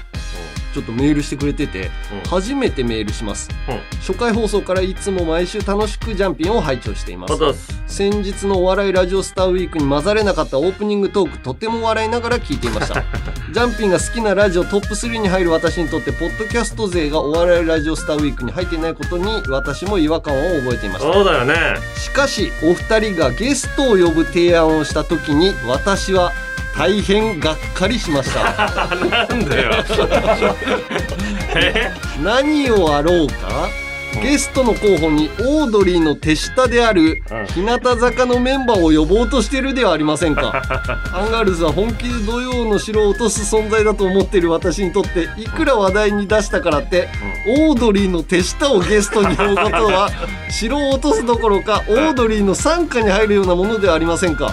[SPEAKER 4] ちょっとメールしてくれてて
[SPEAKER 3] うん。
[SPEAKER 4] 初めてメールします。
[SPEAKER 3] うん。
[SPEAKER 4] 初回放送からいつも毎週楽しくジャンピンを拝聴しています。
[SPEAKER 3] す。
[SPEAKER 4] 先日のお笑いラジオスターウィークに混ざれなかったオープニングトークとても笑いながら聞いていました。ジャンピンが好きなラジオトップ3に入る私にとってポッドキャスト勢がお笑いラジオスターウィークに入っていないことに私も違和感を覚えていました。
[SPEAKER 3] そうだよね。
[SPEAKER 4] しかしお二人がゲストを呼ぶ提案をした時に私は大変がっかりしました。
[SPEAKER 3] なんだよ。え
[SPEAKER 4] 何をあろうか？ゲストの候補にオードリーの手下である
[SPEAKER 3] うん。
[SPEAKER 4] 日向坂のメンバーを呼ぼうとしてるではありませんか。アンガールズは本気で土曜の城を落とす存在だと思っている私にとっていくら話題に出したからって、オードリーの手下をゲストに呼ぶことは 城を落とすどころかオードリーの傘下に入るようなものではありませんか。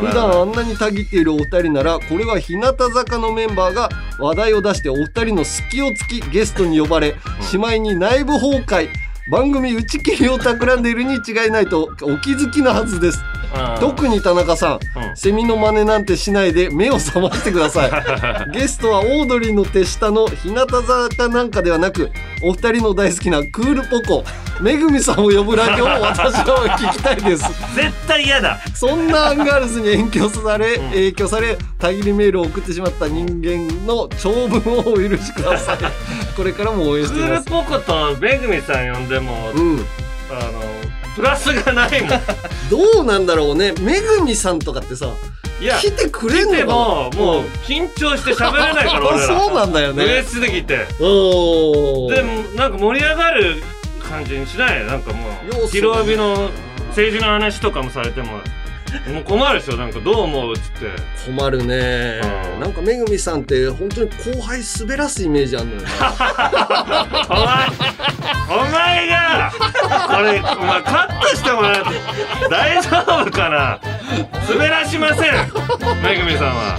[SPEAKER 4] 普段あんなにたぎっているお二人ならこれは日向坂のメンバーが話題を出してお二人の隙を突きゲストに呼ばれしまいに内部崩壊番組打ち切りを企んでいるに違いないとお気づきのはずです。
[SPEAKER 3] うん。
[SPEAKER 4] 特に田中さん、
[SPEAKER 3] うん。
[SPEAKER 4] セミの真似なんてしないで目を覚ましてください。ゲストはオードリーの手下の日向坂なんかではなくお二人の大好きなクールポコめぐみさんを呼ぶラジオを私は聞きたいです
[SPEAKER 3] 絶対嫌だ
[SPEAKER 4] そんなアンガールズに影響され、影響され、たぎりメールを送ってしまった人間の長文をお許しください。これからも応援しています。
[SPEAKER 3] クールポコとめぐみさん呼んでも、
[SPEAKER 4] うん。
[SPEAKER 3] あのプラスがないもん
[SPEAKER 4] どうなんだろうね。めぐみさんとかってさ、
[SPEAKER 3] いや
[SPEAKER 4] 来てくれんのかな？
[SPEAKER 3] ももう緊張して喋れないから
[SPEAKER 4] あ
[SPEAKER 3] 俺ら
[SPEAKER 4] そうなんだよ
[SPEAKER 3] 嬉
[SPEAKER 4] ね。
[SPEAKER 3] しすぎて。でもなんか盛り上がる感じにしない？なんかもう広帯の政治の話とかもされてももう困るでしょなんかどう思うっつって。
[SPEAKER 4] 困るね。
[SPEAKER 3] う。ん。
[SPEAKER 4] なんかめぐみさんって本当に後輩滑らすイメージあるのよね。
[SPEAKER 3] お前お前がこれお前カットしてもらう大丈夫かな？滑らしませんめぐみさんは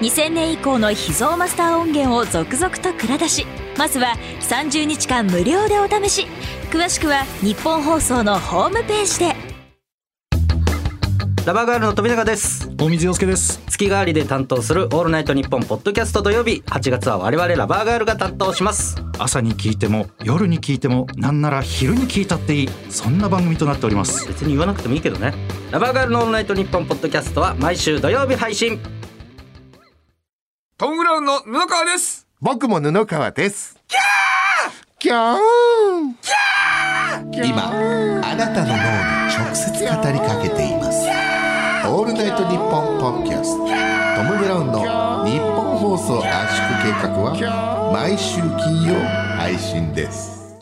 [SPEAKER 5] 2000年以降の秘蔵マスター音源を続々と蔵出しまずは30日間無料でお試し。詳しくは日本放送のホームページで。
[SPEAKER 6] ラバーガールの富永です。
[SPEAKER 7] 大水洋介です。
[SPEAKER 6] 月替わりで担当するオールナイトニッポンポッドキャスト土曜日8月は我々ラバーガールが担当します。
[SPEAKER 7] 朝に聞いても夜に聞いてもなんなら昼に聞いたっていいそんな番組となっております。
[SPEAKER 6] 別に言わなくてもいいけどね。ラバーガールのオールナイトニッポンポッドキャストは毎週土曜日配信
[SPEAKER 8] トム・ブラウンの布川です。
[SPEAKER 9] 僕も布川です。キャー！キャー！今あなたの脳に直接語りかけています。オールナイトニッポンポッドキャスト。トム・ブラウンの日本放送圧縮計画は毎週金曜配信です。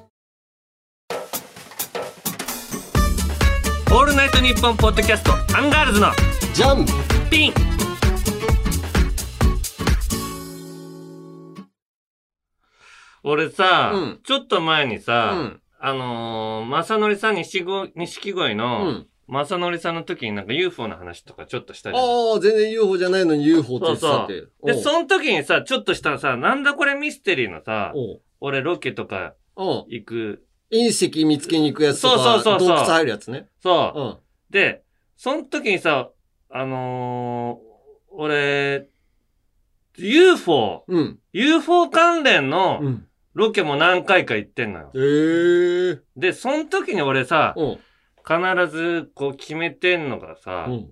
[SPEAKER 3] オールナイトニッポンポッドキャストアンガールズの
[SPEAKER 4] ジャン
[SPEAKER 3] ピン俺さ、
[SPEAKER 4] うん
[SPEAKER 3] ちょっと前にさ、
[SPEAKER 4] うん
[SPEAKER 3] あのー、正則さん、錦鯉錦鯉
[SPEAKER 4] う
[SPEAKER 3] の
[SPEAKER 4] ん、
[SPEAKER 3] 正則さんの時になんか UFO の話とかちょっとしたじゃん。
[SPEAKER 4] ああ、全然 UFO じゃないのに UFO って言ってた
[SPEAKER 3] そう。で、
[SPEAKER 4] って。
[SPEAKER 3] その時にさ、ちょっとしたさ、なんだこれミステリーのさ、俺ロケとか行く。
[SPEAKER 4] 隕石見つけに行くやつとか、
[SPEAKER 3] そうそうそうそう
[SPEAKER 4] 洞窟入るやつね。
[SPEAKER 3] そう。
[SPEAKER 4] うん。
[SPEAKER 3] で、その時にさ、あのー、俺、UFO、
[SPEAKER 4] うん。
[SPEAKER 3] UFO 関連
[SPEAKER 4] う
[SPEAKER 3] の
[SPEAKER 4] ん。
[SPEAKER 3] ロケも何回か行ってんのよ。
[SPEAKER 4] ええー。
[SPEAKER 3] で、その時に俺さ、
[SPEAKER 4] うん。
[SPEAKER 3] 必ずこう決めてんのがさ、
[SPEAKER 4] うん。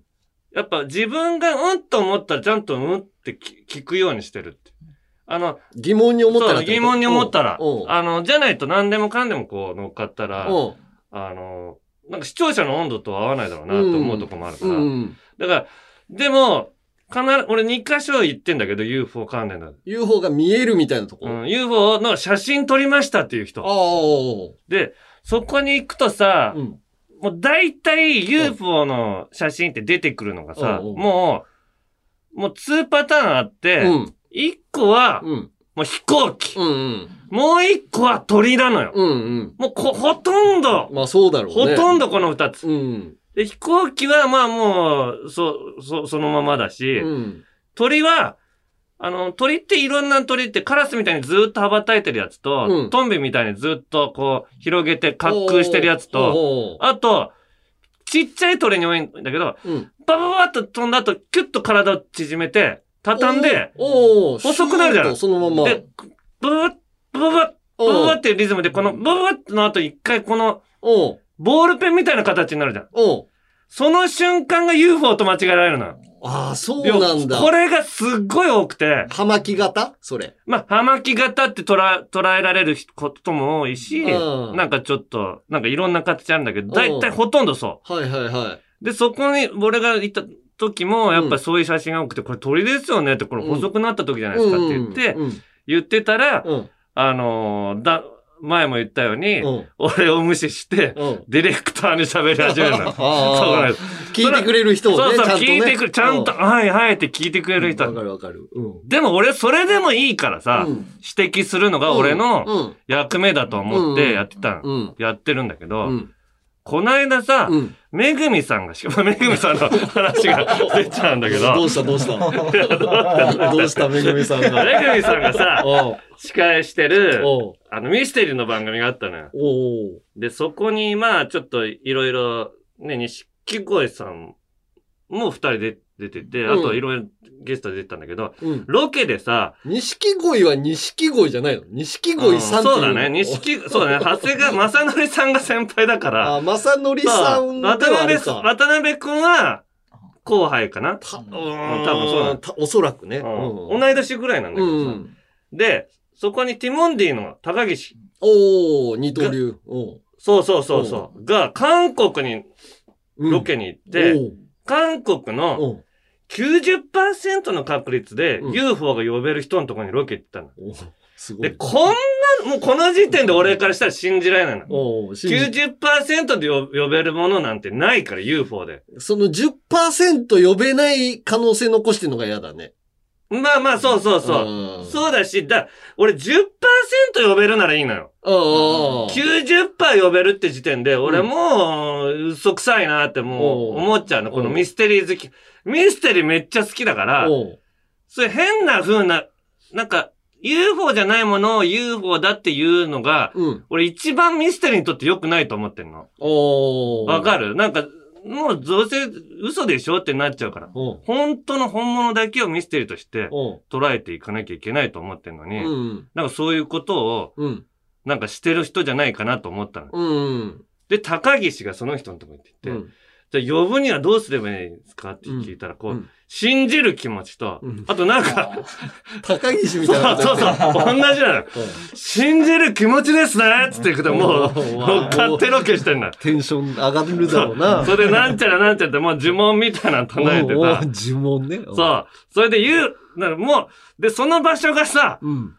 [SPEAKER 3] やっぱ自分がうんと思ったらちゃんとうんって聞聞くようにしてるって。あの、
[SPEAKER 4] 疑問に思ったら
[SPEAKER 3] 疑問に思ったら
[SPEAKER 4] うん。
[SPEAKER 3] あの、じゃないと何でもかんでもこう乗っかったら、
[SPEAKER 4] うん。
[SPEAKER 3] あの、なんか視聴者の温度と合わないだろうなと思うとこもあるから。
[SPEAKER 4] うん。
[SPEAKER 3] だから、でも、必ず、俺2箇所行ってんだけど、UFO 関連だ。
[SPEAKER 4] UFO が見えるみたいなとこ？あ
[SPEAKER 3] うん、UFO の写真撮りましたっていう
[SPEAKER 4] あ
[SPEAKER 3] 人。
[SPEAKER 4] ー。
[SPEAKER 3] で、そこに行くとさ、
[SPEAKER 4] うん。
[SPEAKER 3] もう大体 UFO の写真って出てくるのがさ、もう、もう2パターンあって、
[SPEAKER 4] うん。
[SPEAKER 3] 1個は
[SPEAKER 4] うん。
[SPEAKER 3] もう飛行機、
[SPEAKER 4] うんうん。
[SPEAKER 3] もう1個は鳥なのよ。
[SPEAKER 4] うんうん。
[SPEAKER 3] もうこほとんど、
[SPEAKER 4] まあそうだろうね。
[SPEAKER 3] ほとんどこの2つ。
[SPEAKER 4] うん。
[SPEAKER 3] で、飛行機はまあもう、そ、そ、そのままだし、
[SPEAKER 4] うん。
[SPEAKER 3] 鳥は、あの、鳥っていろんな鳥ってカラスみたいにずっと羽ばたいてるやつと、
[SPEAKER 4] うん
[SPEAKER 3] トンビみたいにずっとこう、広げて滑空してるやつと、
[SPEAKER 4] と、
[SPEAKER 3] あと、ちっちゃい鳥に多いんだけど、
[SPEAKER 4] うん。
[SPEAKER 3] ババババッと飛んだ後、キュッと体を縮めて、畳んで、
[SPEAKER 4] おー、
[SPEAKER 3] 細くなるじゃん
[SPEAKER 4] そのまま。
[SPEAKER 3] で、バババッ、バババッ、っていうリズムで、このバババッの後一回この、ボールペンみたいな形になるじゃん。
[SPEAKER 4] おう
[SPEAKER 3] その瞬間が UFO と間違えられるのよ。
[SPEAKER 4] ああ、そうなんだ。
[SPEAKER 3] これがすっごい多くて、
[SPEAKER 4] 葉巻型？それ。
[SPEAKER 3] まあ、葉巻型って捉え、捉えられることも多いし、
[SPEAKER 4] うん
[SPEAKER 3] なんかちょっと、なんかいろんな形あるんだけど、
[SPEAKER 4] ん
[SPEAKER 3] だいたいほとんどそ
[SPEAKER 4] はいはいはい。
[SPEAKER 3] う。で、そこに、俺が行った時も、やっぱりそういう写真が多くて、これ鳥ですよねって、これ細くなった時じゃないですかって言って、
[SPEAKER 4] うん。
[SPEAKER 3] 言ってたら、
[SPEAKER 4] うん。
[SPEAKER 3] あのーだ、前も言ったように、
[SPEAKER 4] うん。
[SPEAKER 3] 俺を無視して、
[SPEAKER 4] うん。
[SPEAKER 3] ディレクターに喋り始めるの。そうなんです。
[SPEAKER 4] 聞いてくれる人をね、
[SPEAKER 3] そうそう、
[SPEAKER 4] ちゃんとね。
[SPEAKER 3] 聞いてくる、ちゃんと、
[SPEAKER 4] う
[SPEAKER 3] はいはいって聞いてくれる人
[SPEAKER 4] わ。かるわかる。うん。
[SPEAKER 3] でも俺、それでもいいからさ、
[SPEAKER 4] うん
[SPEAKER 3] 指摘するのが俺の
[SPEAKER 4] うん。
[SPEAKER 3] 役目だと思ってやってた、
[SPEAKER 4] うん。
[SPEAKER 3] やってるんだけど、
[SPEAKER 4] うん。
[SPEAKER 3] こないださ、
[SPEAKER 4] うん。
[SPEAKER 3] めぐみさんが、しかもめぐみさんの話が出ちゃうんだけど、
[SPEAKER 4] どうしたどうした どうしためぐみさんが？
[SPEAKER 3] めぐみさんがさ、司会してる、あの、ミステリーの番組があったのよ。で、そこに、まあ、ちょっといろいろ、ね、錦鯉さんも二人で出てて、あ
[SPEAKER 4] うん
[SPEAKER 3] といろいろゲストで出てたんだけど、
[SPEAKER 4] うん。
[SPEAKER 3] ロケでさ、
[SPEAKER 4] 錦鯉は錦鯉じゃないの？錦鯉さんっていうの
[SPEAKER 3] そうだね。錦、そうだね。長谷川正則さんが先輩だから。
[SPEAKER 4] あ、正則さんではあ
[SPEAKER 3] 渡辺。渡辺くんは後輩かな。
[SPEAKER 4] た、うん、
[SPEAKER 3] 多分そうだ
[SPEAKER 4] たおそらくね。
[SPEAKER 3] うん同い年ぐらいなんだけ
[SPEAKER 4] う
[SPEAKER 3] どさ。
[SPEAKER 4] ん。
[SPEAKER 3] で、そこにティモンディの高岸。
[SPEAKER 4] おお二刀流。
[SPEAKER 3] そうそうそうそう。が、韓国に
[SPEAKER 4] うん
[SPEAKER 3] ロケに行って、韓国の90%の確率で
[SPEAKER 4] うん
[SPEAKER 3] UFO が呼べる人のところにロケ行ったの。で、
[SPEAKER 4] い。
[SPEAKER 3] こんな、もうこの時点で俺からしたら信じられないの。
[SPEAKER 4] おう信じ
[SPEAKER 3] 90%で呼呼べるものなんてないから、UFO で。
[SPEAKER 4] その10%呼べない可能性残してるのが嫌だね。
[SPEAKER 3] まあまあ、そうそうそう。
[SPEAKER 4] うん
[SPEAKER 3] そうだし、だ、俺10%呼べるならいいのよ。
[SPEAKER 4] ああ。
[SPEAKER 3] 90%呼べるって時点で、俺もう、嘘くさいなってもう思っちゃうの。このミステリー好き。ミステリーめっちゃ好きだから、そういう変な風な、なんか、UFO じゃないものを UFO だっていうのが、
[SPEAKER 4] うん。
[SPEAKER 3] 俺一番ミステリーにとって良くないと思ってんの。
[SPEAKER 4] お
[SPEAKER 3] わか
[SPEAKER 4] る
[SPEAKER 3] る？なんか、もうどうせ嘘でしょってなっちゃうから。
[SPEAKER 4] うん。
[SPEAKER 3] 本当の本物だけをミステリーとして
[SPEAKER 4] うん。
[SPEAKER 3] 捉えていかなきゃいけないと思ってるのに、
[SPEAKER 4] うん。
[SPEAKER 3] なんかそういうことを、
[SPEAKER 4] うん。
[SPEAKER 3] なんかしてる人じゃないかなと思ったの。
[SPEAKER 4] うん。
[SPEAKER 3] で、高岸がその人のとこに行って言って、じゃあ呼ぶにはどうすればいいですかって聞いたら、こう、
[SPEAKER 4] うん
[SPEAKER 3] 信じる気持ちと、
[SPEAKER 4] うん
[SPEAKER 3] あとなんか、
[SPEAKER 4] 高岸み
[SPEAKER 3] そう
[SPEAKER 4] たいなこと
[SPEAKER 3] そうそう、同じなの。信じる気持ちですねっつって言うと、もう、っかってロケしてんだ。
[SPEAKER 4] テンション上がるだろうな。
[SPEAKER 3] それでなんちゃらなんちゃらってもう呪文みたいなの唱えてさ
[SPEAKER 4] 呪文ね。
[SPEAKER 3] そう。それで言う、なもう、で、その場所がさ、
[SPEAKER 4] う。うん。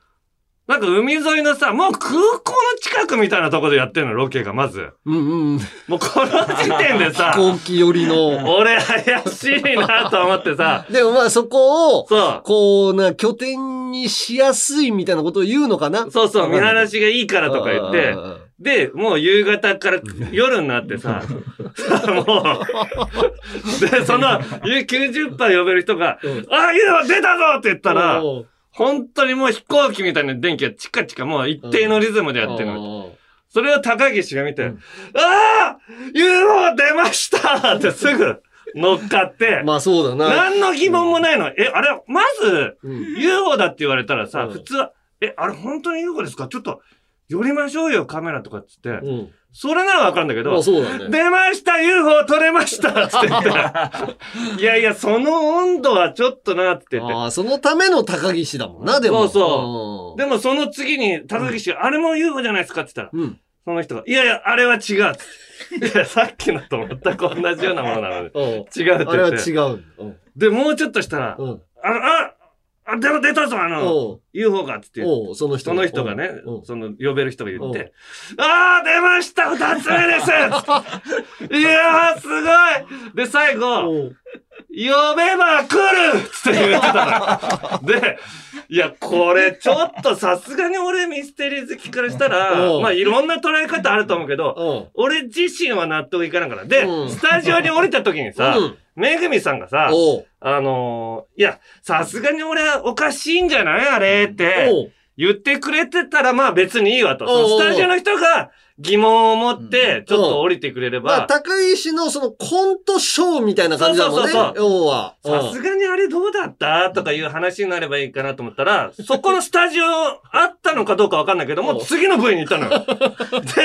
[SPEAKER 3] なんか海沿いのさ、もう空港の近くみたいなところでやってるの、ロケがまず。
[SPEAKER 4] うんうん。
[SPEAKER 3] もうこの時点でさ、
[SPEAKER 4] 飛行機寄りの。
[SPEAKER 3] 俺怪しいなと思ってさ、
[SPEAKER 4] でもまあそこを、
[SPEAKER 3] そう。
[SPEAKER 4] こうな、拠点にしやすいみたいなことを言うのかな？
[SPEAKER 3] そうそう、見晴らしがいいからとか言ってで、もう夕方から夜になってさ、もう、で、その 90%呼べる人が、
[SPEAKER 4] うん
[SPEAKER 3] あ、いいよ出たぞって言ったら、
[SPEAKER 4] おう
[SPEAKER 3] 本当にもう飛行機みたいな電気がチカチカもう一定のリズムでやってるの。それを高岸が見て、
[SPEAKER 4] うん
[SPEAKER 3] ああ !UFO 出ましたってすぐ乗っかって、
[SPEAKER 4] まあそうだな。
[SPEAKER 3] 何の疑問もないの。え、あれ、まず、
[SPEAKER 4] うん
[SPEAKER 3] UFO だって言われたらさ、
[SPEAKER 4] うん
[SPEAKER 3] 普通は、え、あれ本当に UFO ですか?ちょっと、寄りましょうよ、カメラとかっつって。
[SPEAKER 4] うん。
[SPEAKER 3] それならわかるんだけど
[SPEAKER 4] ね。
[SPEAKER 3] 出ました !UFO 撮れましたつって言って。いやいや、その温度はちょっとなって言って。
[SPEAKER 4] ああ、そのための高岸だもんな、でも。
[SPEAKER 3] そうそうでもその次に高岸が、あれも UFO じゃないですかって言ったら、
[SPEAKER 4] うん。うん。
[SPEAKER 3] その人が、いやいや、あれは違う。いや、さっきのと全く同じようなものなのに。
[SPEAKER 4] おう
[SPEAKER 3] 違うって言って。
[SPEAKER 4] あれは違う。うん。
[SPEAKER 3] で、もうちょっとしたら、
[SPEAKER 4] うん。
[SPEAKER 3] あ、あ、あ、でも出たぞ、あの、UFO がっつって。
[SPEAKER 4] その人
[SPEAKER 3] その人がねその呼べる人が言って、あー出ました二つ目です。いやーすごい。で、最後、呼べば来るって言ってたの。で、いや、これちょっとさすがに俺ミステリー好きからしたら まあいろんな捉え方あると思うけど、俺自身は納得いかなから。で、
[SPEAKER 4] うん。
[SPEAKER 3] スタジオに降りた時にさ、
[SPEAKER 4] うん
[SPEAKER 3] めぐみさんがさ、あのーいや、さすがに俺はおかしいんじゃないあれ？って言ってくれてたらまあ別にいいわと。スタジオの人が疑問を持ってちょっと降りてくれれ
[SPEAKER 4] まあ、
[SPEAKER 3] ば、
[SPEAKER 4] 高石のそのコントショーみたいな感じだもんね。
[SPEAKER 3] そうそうそう。さすがにあれどうだった？とかいう話になればいいかなと思ったら、そこのスタジオあったのかどうかわかんないけども、次の部位に行ったのよ。で、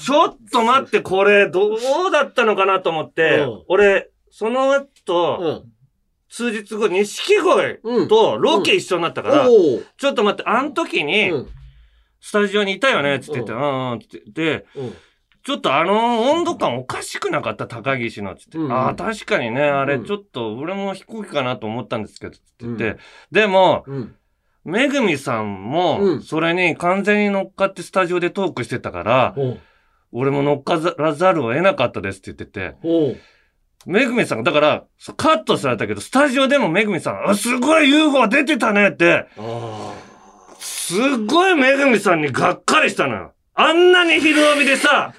[SPEAKER 3] ちょっと待って、これどうだったのかなと思って
[SPEAKER 4] うん、
[SPEAKER 3] 俺、その
[SPEAKER 4] う
[SPEAKER 3] 後、
[SPEAKER 4] ん。
[SPEAKER 3] 数日後、錦鯉
[SPEAKER 4] うん。
[SPEAKER 3] とロケ一緒になったから、
[SPEAKER 4] おう
[SPEAKER 3] ちょっと待って、あの時に、
[SPEAKER 4] うん。
[SPEAKER 3] スタジオにいたよねつって言って、
[SPEAKER 4] う
[SPEAKER 3] うんうん、つって言って、
[SPEAKER 4] うん。
[SPEAKER 3] ちょっとあの温度感おかしくなかった高岸の、つって。
[SPEAKER 4] うん
[SPEAKER 3] ああ、確かにね、あれ
[SPEAKER 4] うん
[SPEAKER 3] ちょっと俺も飛行機かなと思ったんですけど、つって言って。
[SPEAKER 4] うん
[SPEAKER 3] でも、
[SPEAKER 4] うん。
[SPEAKER 3] めぐみさん
[SPEAKER 4] う
[SPEAKER 3] も、
[SPEAKER 4] ん
[SPEAKER 3] それに完全に乗っかってスタジオでトークしてたから、俺も乗っからざるを得なかったですって言ってて、めぐみさんが、だから、カットされたけど、スタジオでもめぐみさん、あ、すごい UFO 出てたねって、
[SPEAKER 4] あ
[SPEAKER 3] すっごいめぐみさんにがっかりしたのよ。あんなに昼帯でさ、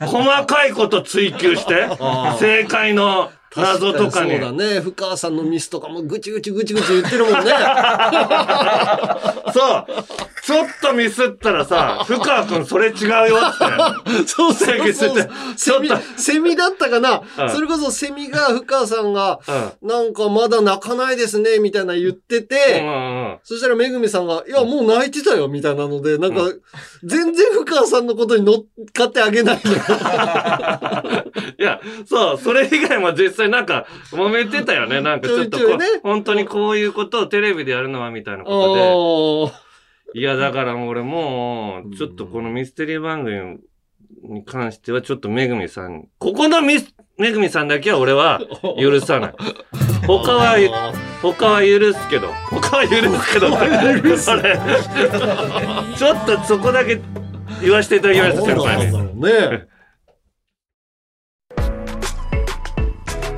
[SPEAKER 3] 細かいこと追求して、
[SPEAKER 4] あ。
[SPEAKER 3] 正解の謎とかに。
[SPEAKER 4] そうだね。深川さんのミスとかもぐちぐちぐちぐち言ってるもんね。
[SPEAKER 3] そう。ちょっとミスったらさ、深川くんそれ違うよって。
[SPEAKER 4] そうそうそう。セミセミだったかな、
[SPEAKER 3] うん
[SPEAKER 4] それこそセミが深川さんが、
[SPEAKER 3] うん。
[SPEAKER 4] なんかまだ泣かないですね、みたいな言ってて、
[SPEAKER 3] うんうん
[SPEAKER 4] そしたらめぐみさんが、いや、もう泣いてたよ、みたいなので、なんか、全然深川さんのことに乗っかってあげない。
[SPEAKER 3] いや、そう、それ以外も実際なんか揉めてたよね。なんかちょっとこ
[SPEAKER 4] ね
[SPEAKER 3] 本当にこういうことをテレビでやるのはみたいなことで。
[SPEAKER 4] あ
[SPEAKER 3] いや、だから俺もう、ちょっとこのミステリー番組に関してはちょっとめぐみさん、ここのミス、めぐみさんだけは俺は許さない。他は、他は許すけど、他は許すけど、ちょっとそこだけ言わせていただきました、先輩に。
[SPEAKER 4] ね。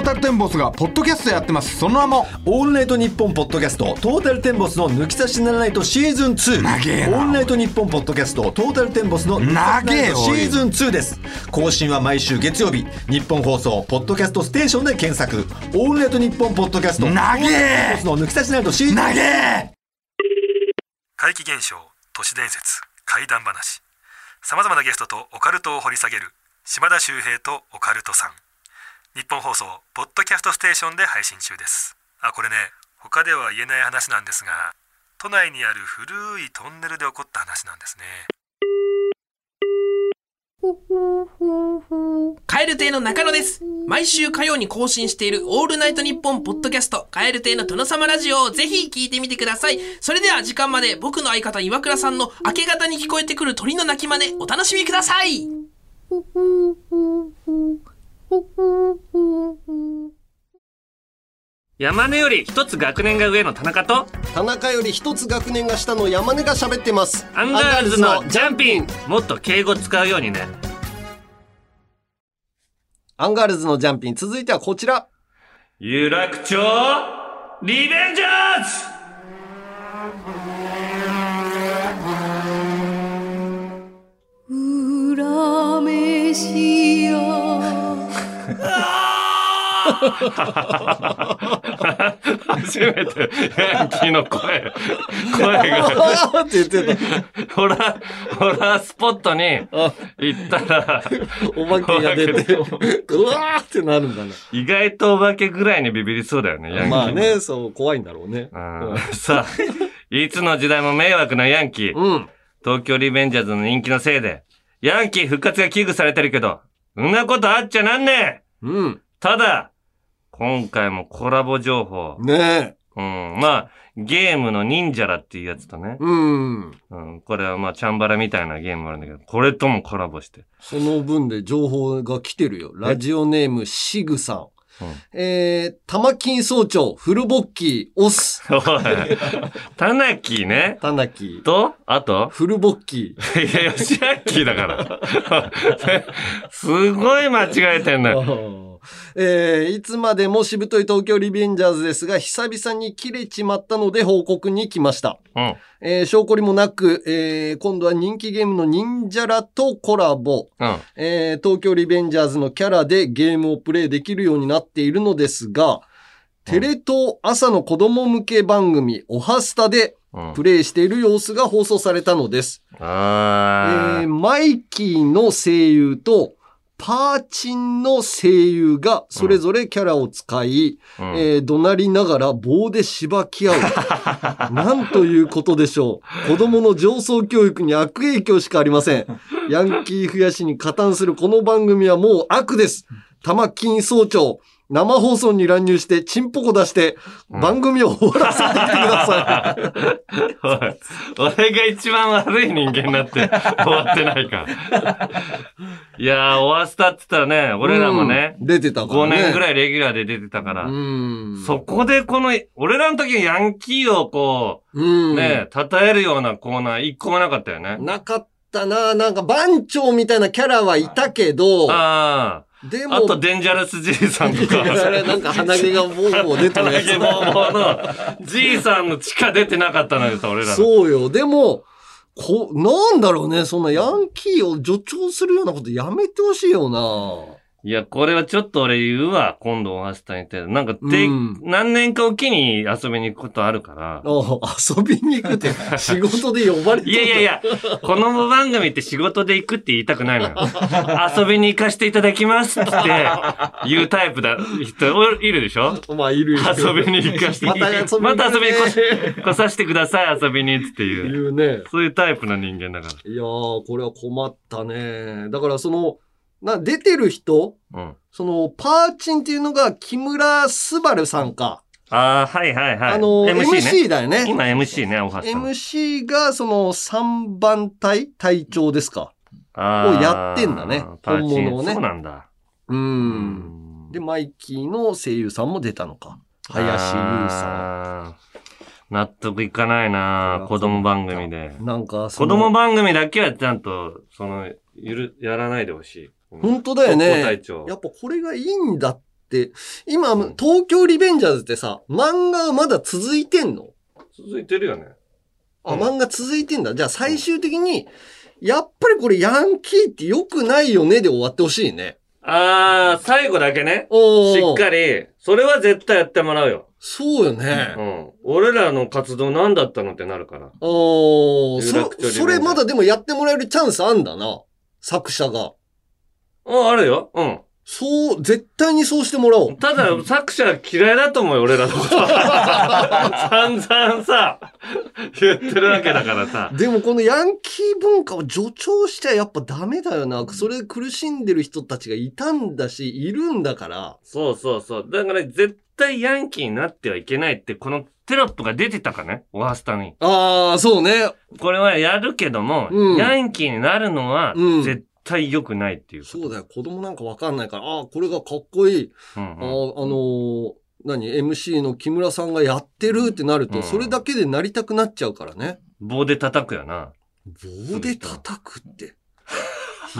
[SPEAKER 8] トータルテンボスがポッドキャストやってます。その名も
[SPEAKER 1] オールナイトニッポンポッドキャストトータルテンボスの抜き差しならないとシーズン2
[SPEAKER 8] 長えな
[SPEAKER 1] オールナイトニッポンポッドキャストトータルテンボスの抜き差しならないとシーズン2です。更新は毎週月曜日。日本放送ポッドキャストステーションで検索。オールナイトニッポンポッドキャストトータルテンボスの抜き差しならないとシーズン
[SPEAKER 8] 投げ
[SPEAKER 10] 怪奇現象都市伝説怪談話。さまざまなゲストとオカルトを掘り下げる。島田秀平とオカルトさん日本放送ポッドキャストステーションで配信中ですあこれね他では言えない話なんですが都内にある古いトンネルで起こった話なんですね
[SPEAKER 11] カエル亭の中野です。毎週火曜に更新しているオールナイトニッポンポッドキャスト、カエル亭の殿様ラジオをぜひ聞いてみてください。それでは時間まで僕の相方岩倉さんの明け方に聞こえてくる鳥の鳴き真似お楽しみください。
[SPEAKER 3] 山根より一つ学年が上の田中と
[SPEAKER 4] 田中より一つ学年が下の山根が喋ってます。
[SPEAKER 3] アンガールズのジャンピン。もっと敬語使うようにね。
[SPEAKER 4] アンガールズのジャンピン。続いてはこちら。
[SPEAKER 3] 有楽町リベンジャーズ！
[SPEAKER 12] 裏飯屋
[SPEAKER 3] 初めてヤンキーの声声が。
[SPEAKER 4] って言って
[SPEAKER 3] ホラーホラースポットに行ったら
[SPEAKER 4] お化けが出てうわーってなるんだな
[SPEAKER 3] 意外とお化けぐらいにビビりそうだよねヤンキー
[SPEAKER 4] まあねそう怖いんだろうね。
[SPEAKER 3] うん。さあいつの時代も迷惑なヤンキー、東京リベンジャーズの人気のせいでヤンキー復活が危惧されてるけどそんなことあっちゃなんね
[SPEAKER 4] えうん
[SPEAKER 3] ただ今回もコラボ情報
[SPEAKER 4] ね
[SPEAKER 3] うん。まあ、ゲームの忍者らっていうやつとね。
[SPEAKER 4] うん。
[SPEAKER 3] うん。これはまあ、チャンバラみたいなゲームあるんだけど、これともコラボして。
[SPEAKER 4] その分で情報が来てるよ。ラジオネームシグさん。えー、玉金総長、フルボッキー、オス。
[SPEAKER 3] おい。タナキね。
[SPEAKER 4] タナキ。
[SPEAKER 3] と、あと？
[SPEAKER 4] フルボッキ
[SPEAKER 3] ー。いや、ヨシアッキーだから。すごい間違えてんのよ。
[SPEAKER 4] えー、いつまでもしぶとい東京リベンジャーズですが、久々に切れちまったので報告に来ました。
[SPEAKER 3] うん。
[SPEAKER 4] えー、証拠りもなく、えー、今度は人気ゲームの忍者らとコラボ。
[SPEAKER 3] うん。
[SPEAKER 4] えー、東京リベンジャーズのキャラでゲームをプレイできるようになっているのですが、テレ東朝の子供向け番組、おはスタでプレイしている様子が放送されたのです。
[SPEAKER 3] あ
[SPEAKER 4] えー、マイキーの声優と、パーチンの声優がそれぞれキャラを使い、
[SPEAKER 3] うん
[SPEAKER 4] えー怒鳴りながら棒でしばき合う。なんということでしょう。子供の上層教育に悪影響しかありません。ヤンキー増やしに加担するこの番組はもう悪です。玉金総長、生放送に乱入してチンポコ出して、番組を終わらせてください。
[SPEAKER 3] おい。俺が一番悪い人間になって 終わってないから。いやー、オアスタって言ったらね、俺らもね、
[SPEAKER 4] うん出てたから
[SPEAKER 3] 5
[SPEAKER 4] ね。
[SPEAKER 3] 年ぐらいレギュラーで出てたから、
[SPEAKER 4] うん。
[SPEAKER 3] そこでこの、俺らの時にヤンキーをこう、
[SPEAKER 4] うん。
[SPEAKER 3] ね、称えるようなコーナー一個もなかったよね。
[SPEAKER 4] なかったななんか番長みたいなキャラはいたけど、
[SPEAKER 3] ああ。
[SPEAKER 4] でも
[SPEAKER 3] あと、デンジャラスじいさんとか。
[SPEAKER 4] あれなんか鼻毛がボーボー出てるやつ
[SPEAKER 3] 鼻毛ボーボーの、じいさんの地下出てなかったのよさ、俺らの。
[SPEAKER 4] そうよ。でも、こ、なんだろうね。そんなヤンキーを助長するようなことやめてほしいよない
[SPEAKER 3] や、これはちょっと俺言うわ、今度オアスタに行って。なんか、で、何年かおきに遊びに行くことあるから。
[SPEAKER 4] 遊びに行くって、仕事で呼ばれて
[SPEAKER 3] いやいやいや、この番組って仕事で行くって言いたくないのよ。遊びに行かせていただきますって言うタイプだ、人おいるでしょ？
[SPEAKER 4] まあ、いるいる
[SPEAKER 3] 遊びに行かせて、
[SPEAKER 4] また遊びに
[SPEAKER 3] また遊びに来来させてください、遊びにっていう。
[SPEAKER 4] 言うね。
[SPEAKER 3] そういうタイプの人間だから。
[SPEAKER 4] いやー、これは困ったね。だからその、な、出てる人
[SPEAKER 3] うん。
[SPEAKER 4] その、パーチンっていうのが木村昴さんか。
[SPEAKER 3] ああ、はいはいはい。
[SPEAKER 4] あの
[SPEAKER 3] MC,
[SPEAKER 4] MC だよね
[SPEAKER 3] 今 MC ね、大橋さん。
[SPEAKER 4] MC がその3番隊隊長ですか。
[SPEAKER 3] あー
[SPEAKER 4] をやってんだね。本物をね。
[SPEAKER 3] そうなんだ。
[SPEAKER 4] うん。で、マイキーの声優さんも出たのか。林優さ
[SPEAKER 3] さん。納得いかないな子供番組で。
[SPEAKER 4] ん。なんかそ
[SPEAKER 3] 子
[SPEAKER 4] の、
[SPEAKER 3] 供番組だけはちゃんと、その、ゆる、やらないでほしい。
[SPEAKER 4] 本当だよね。やっぱこれがいいんだって。今、東京リベンジャーズってさ、漫画はまだ続いてんの？
[SPEAKER 3] 続いてるよね。
[SPEAKER 4] あ、漫画続いてんだ。じゃあ最終的に、やっぱりこれヤンキーって良くないよねで終わってほしいね。
[SPEAKER 3] あー、最後だけね。しっかり、それは絶対やってもらうよ。
[SPEAKER 4] そうよね。
[SPEAKER 3] うん。俺らの活動何だったのってなるから。
[SPEAKER 4] おー、そ、それまだでもやってもらえるチャンスあんだな。作者が。
[SPEAKER 3] あ、あるよ。うん。
[SPEAKER 4] そう、絶対にそうしてもらおう。
[SPEAKER 3] ただ、作者嫌いだと思うよ、俺らのこと。散々さ、言ってるわけだからさ。
[SPEAKER 4] でもこのヤンキー文化を助長しちゃやっぱダメだよな。それ苦しんでる人たちがいたんだし、いるんだから。
[SPEAKER 3] そうそうそう。だから絶対ヤンキーになってはいけないって、このテロップが出てたかね？オハスタに。
[SPEAKER 4] ああ、そうね。
[SPEAKER 3] これはやるけども、
[SPEAKER 4] うん
[SPEAKER 3] ヤンキーになるのは
[SPEAKER 4] うん
[SPEAKER 3] 絶対良くないっていう。
[SPEAKER 4] そうだよ。子供なんかわかんないから、ああ、これがかっこいい。
[SPEAKER 3] うん
[SPEAKER 4] ああ、あのー何 ?MC の木村さんがやってるってなると、
[SPEAKER 3] うん
[SPEAKER 4] それだけでなりたくなっちゃうからね。
[SPEAKER 3] 棒で叩くよな。
[SPEAKER 4] 棒で叩くって。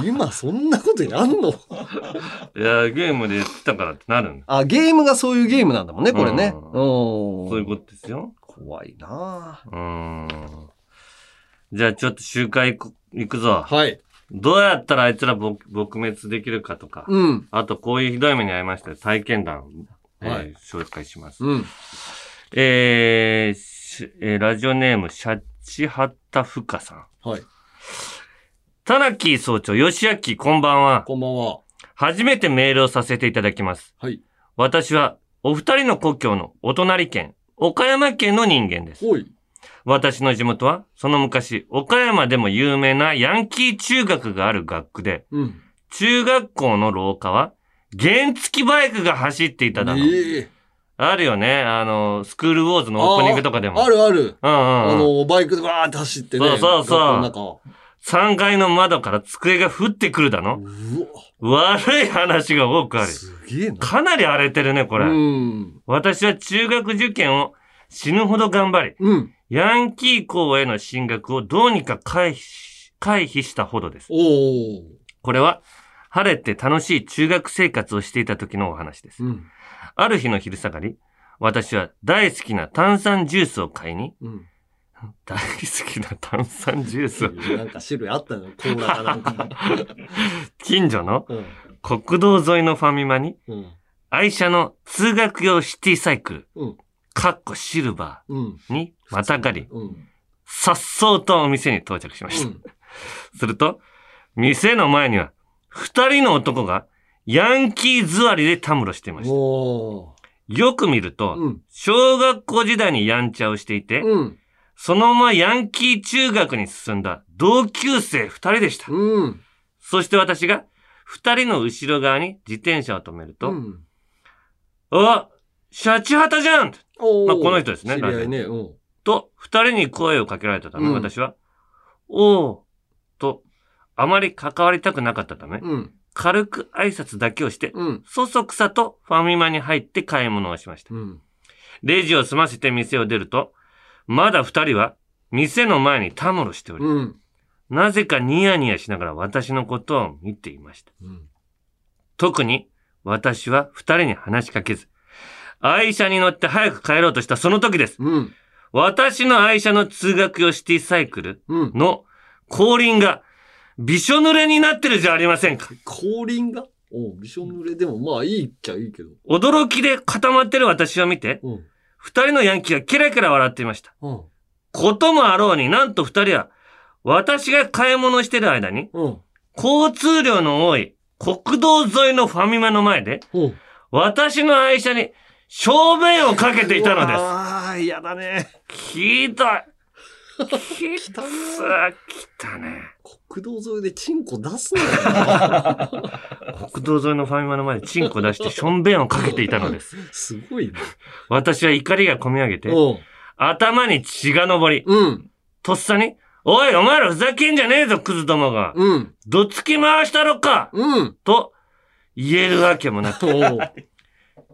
[SPEAKER 4] 今そんなことやんの？
[SPEAKER 3] いや、ゲームで言ってたからってなるんだ。
[SPEAKER 4] あ、ゲームがそういうゲームなんだもんね、これね。
[SPEAKER 3] うん
[SPEAKER 4] うん。
[SPEAKER 3] そういうことですよ。
[SPEAKER 4] 怖いな
[SPEAKER 3] うーん。じゃあちょっと集会行く行くぞ。
[SPEAKER 4] はい。
[SPEAKER 3] どうやったらあいつら撲撲滅できるかとか。
[SPEAKER 4] うん。
[SPEAKER 3] あと、こういうひどい目に遭いましたよ体験談、えー
[SPEAKER 4] はい
[SPEAKER 3] 紹介します。
[SPEAKER 4] うん。
[SPEAKER 3] えーしえーラジオネーム、シャッチハッタフカさん。
[SPEAKER 4] はい。
[SPEAKER 3] 田中総長、吉明、こんばんは。
[SPEAKER 4] こんばんは。
[SPEAKER 3] 初めてメールをさせていただきます。
[SPEAKER 4] はい。
[SPEAKER 3] 私は、お二人の故郷のお隣県、岡山県の人間です。
[SPEAKER 4] ほい。
[SPEAKER 3] 私の地元は、その昔、岡山でも有名なヤンキー中学がある学区で、
[SPEAKER 4] うん。
[SPEAKER 3] 中学校の廊下は、原付バイクが走っていただろう。
[SPEAKER 4] ええ
[SPEAKER 3] あるよね。あの、スクールウォーズのオープニングとかでも。
[SPEAKER 4] あるある。
[SPEAKER 3] うんうん、
[SPEAKER 4] あ
[SPEAKER 3] うん。
[SPEAKER 4] の、バイクでバーって走ってね。
[SPEAKER 3] そうそうそう
[SPEAKER 4] 学校の中を
[SPEAKER 3] 3階の窓から机が降ってくるだの。悪い話が多くある。
[SPEAKER 4] すげえな。
[SPEAKER 3] かなり荒れてるね、これ。
[SPEAKER 4] うん。
[SPEAKER 3] 私は中学受験を死ぬほど頑張り、
[SPEAKER 4] うん。
[SPEAKER 3] ヤンキー校への進学をどうにか回避し回避したほどです。これは、晴れて楽しい中学生活をしていた時のお話です。
[SPEAKER 4] うん。
[SPEAKER 3] ある日の昼下がり、私は大好きな炭酸ジュースを買いに、
[SPEAKER 4] うん。
[SPEAKER 3] 大好きな炭酸ジュースを、
[SPEAKER 4] なんか種類あったのよ。コーラかなんか。
[SPEAKER 3] 近所の
[SPEAKER 4] うん。
[SPEAKER 3] 国道沿いのファミマに、
[SPEAKER 4] うん。
[SPEAKER 3] 愛車の通学用シティサイクル、
[SPEAKER 4] うん。
[SPEAKER 3] かっこシルバ
[SPEAKER 4] うん。
[SPEAKER 3] ーにまたがり、
[SPEAKER 4] うん。
[SPEAKER 3] さっそうとお店に到着しました。
[SPEAKER 4] うん
[SPEAKER 3] すると、店の前には、二人の男が、ヤンキー座りでたむろしていました。
[SPEAKER 4] お
[SPEAKER 3] よく見ると、
[SPEAKER 4] うん
[SPEAKER 3] 小学校時代にヤンチャをしていて、
[SPEAKER 4] ー。うん。
[SPEAKER 3] そのままヤンキー中学に進んだ同級生二人でした。
[SPEAKER 4] うん。
[SPEAKER 3] そして私が、二人の後ろ側に自転車を止めると、
[SPEAKER 4] うん。
[SPEAKER 3] あシャチハタじゃんまあこの人ですね
[SPEAKER 4] 知り合いね。うん。
[SPEAKER 3] と、二人に声をかけられたため、
[SPEAKER 4] うん
[SPEAKER 3] 私は、おう、と、あまり関わりたくなかったため、
[SPEAKER 4] うん。
[SPEAKER 3] 軽く挨拶だけをして、
[SPEAKER 4] うん。
[SPEAKER 3] そそくさとファミマに入って買い物をしました。
[SPEAKER 4] うん。
[SPEAKER 3] レジを済ませて店を出ると、まだ二人は店の前にたむろしており、
[SPEAKER 4] うん。
[SPEAKER 3] なぜかニヤニヤしながら私のことを見ていました。
[SPEAKER 4] うん。
[SPEAKER 3] 特に私は二人に話しかけず、愛車に乗って早く帰ろうとしたその時です。
[SPEAKER 4] うん。
[SPEAKER 3] 私の愛車の通学用シティサイクル
[SPEAKER 4] うん。
[SPEAKER 3] の後輪がびしょ濡れになってるじゃありませんか。
[SPEAKER 4] 後輪が？おうびしょ濡れでもまあいいっちゃいいけど。
[SPEAKER 3] 驚きで固まってる私を見て、
[SPEAKER 4] うん。
[SPEAKER 3] 二人のヤンキーがキラキラ笑っていました。
[SPEAKER 4] うん。
[SPEAKER 3] こともあろうになんと二人は、私が買い物してる間に、
[SPEAKER 4] うん。
[SPEAKER 3] 交通量の多い国道沿いのファミマの前で、
[SPEAKER 4] うん。
[SPEAKER 3] 私の愛車に正面をかけていたのです。
[SPEAKER 4] ああ、嫌だね。
[SPEAKER 3] ひどい。きつー、来たね。
[SPEAKER 4] 国道沿いでチンコ出すなよ。
[SPEAKER 3] 国道沿いのファミマの前でチンコ出してしょんべんをかけていたのです。
[SPEAKER 4] すごいね。
[SPEAKER 3] 私は怒りがこみ上げて、頭に血が上り、
[SPEAKER 4] うん。
[SPEAKER 3] とっさに、おい、お前らふざけんじゃねえぞ、クズどもが。
[SPEAKER 4] うん。
[SPEAKER 3] どつき回したろか
[SPEAKER 4] うん。
[SPEAKER 3] と、言えるわけもなく、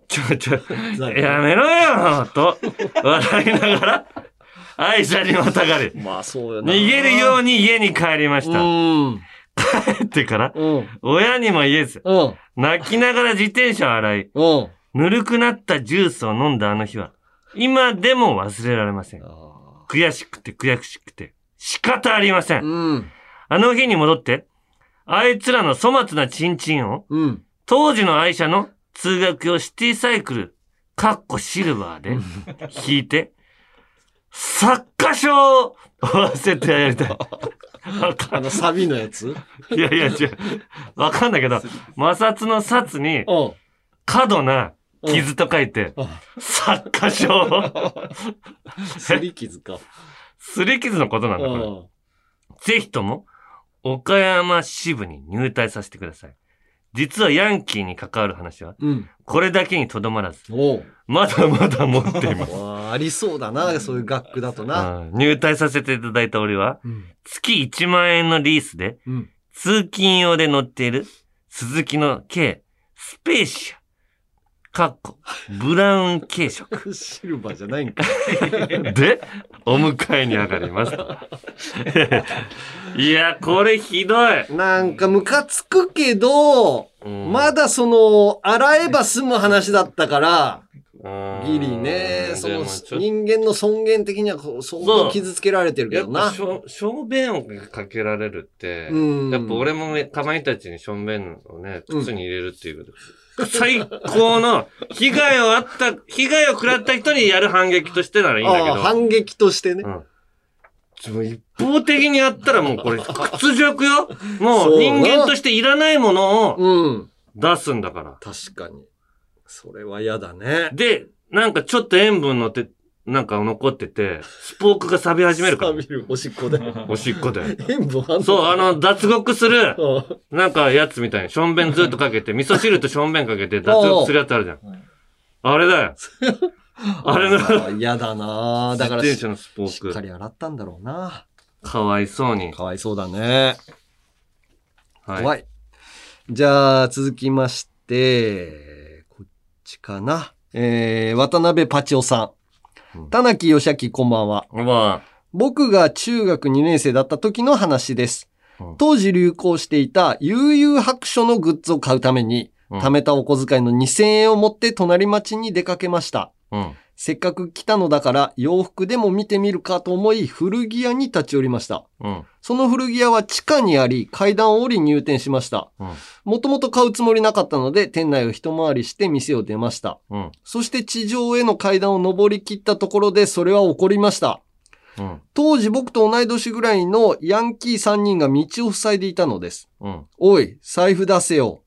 [SPEAKER 3] ちょちょ、やめろよと、笑いながら、愛車にまたがり、
[SPEAKER 4] まあそうよな。
[SPEAKER 3] 逃げるように家に帰りました。帰ってから、親にも言えず、泣きながら自転車を洗い、ぬるくなったジュースを飲んだあの日は、今でも忘れられません。悔しくて悔しくて、仕方ありません。
[SPEAKER 4] うん。
[SPEAKER 3] あの日に戻って、あいつらの粗末なチンチンを、
[SPEAKER 4] うん。
[SPEAKER 3] 当時の愛車の通学用シティサイクル、カッコシルバーで、引いて、作家賞を追わせてやりたい。
[SPEAKER 4] あの、サビのやつ？
[SPEAKER 3] いやいや違う。わかんないけど、摩擦の札に、
[SPEAKER 4] うん。
[SPEAKER 3] 過度な傷と書いて、作家賞。
[SPEAKER 4] すり傷か。
[SPEAKER 3] すり傷のことなんだ、これ。
[SPEAKER 4] うん。
[SPEAKER 3] ぜひとも、岡山支部に入隊させてください。実はヤンキーに関わる話は、
[SPEAKER 4] うん。
[SPEAKER 3] これだけにとどまらず、
[SPEAKER 4] おう。
[SPEAKER 3] まだまだ持っています。
[SPEAKER 4] わあありそうだな、そういう学区だとな。
[SPEAKER 3] うん入隊させていただいた俺は、
[SPEAKER 4] うん。
[SPEAKER 3] 月1万円のリースで、
[SPEAKER 4] うん。
[SPEAKER 3] 通勤用で乗っている鈴木の軽スペーシア、かっこ、ブラウン軽色
[SPEAKER 4] シルバーじゃないんか。
[SPEAKER 3] で、お迎えに上がります。いや、これひどい。
[SPEAKER 4] なんかムカつくけど、
[SPEAKER 3] うん
[SPEAKER 4] まだその、洗えば済む話だったから、
[SPEAKER 3] うん
[SPEAKER 4] ギリね、その人間の尊厳的にはこう相当傷つけられてるけどな
[SPEAKER 3] やっぱし。ょ、しょんべんをかけられるって、
[SPEAKER 4] うん
[SPEAKER 3] やっぱ俺もね、かまいたちにしょんべんをね、靴に入れるっていう、最高の、被害をあった、被害を食らった人にやる反撃としてならいいんだけど、
[SPEAKER 4] 反撃としてね。
[SPEAKER 3] うん一方的にやったらもうこれ屈辱よも
[SPEAKER 4] そうう
[SPEAKER 3] 人間としていらないものを
[SPEAKER 4] うん。
[SPEAKER 3] 出すんだから。
[SPEAKER 4] 確かに。それは嫌だね。
[SPEAKER 3] で、なんかちょっと塩分のって、なんか残ってて、スポークが錆び始めるから。
[SPEAKER 4] 錆びる、おしっこで。
[SPEAKER 3] おしっこで。
[SPEAKER 4] 塩分あんの
[SPEAKER 3] そう、あの、脱獄する、
[SPEAKER 4] うん
[SPEAKER 3] なんかやつみたいに、しょんべんずっとかけて、味噌汁としょんべんかけて脱獄するやつあるじゃん。あれだよ。あれの、
[SPEAKER 4] あ嫌だなだからし
[SPEAKER 3] 自転車のスポーク
[SPEAKER 4] しっかり洗ったんだろうな。
[SPEAKER 3] かわいそうに。
[SPEAKER 4] かわいそうだね。
[SPEAKER 3] はい。
[SPEAKER 4] 怖い。じゃあ、続きまして、こっちかな。えー、渡辺パチオさん。田中義明こんばんは。
[SPEAKER 3] ま
[SPEAKER 4] 僕が中学2年生だった時の話です
[SPEAKER 3] うん。
[SPEAKER 4] 当時流行していた悠々白書のグッズを買うために、
[SPEAKER 3] うん
[SPEAKER 4] 貯めたお小遣いの2000円を持って隣町に出かけました。
[SPEAKER 3] あ、うん。
[SPEAKER 4] せっかく来たのだから洋服でも見てみるかと思い古着屋に立ち寄りました。
[SPEAKER 3] うん。
[SPEAKER 4] その古着屋は地下にあり階段を降り入店しました。
[SPEAKER 3] うん。
[SPEAKER 4] もともと買うつもりなかったので店内を一回りして店を出ました。
[SPEAKER 3] うん。
[SPEAKER 4] そして地上への階段を上り切ったところでそれは起こりました。
[SPEAKER 3] うん。
[SPEAKER 4] 当時僕と同い年ぐらいのヤンキー3人が道を塞いでいたのです。
[SPEAKER 3] うん。
[SPEAKER 4] おい、財布出せよ。
[SPEAKER 3] うん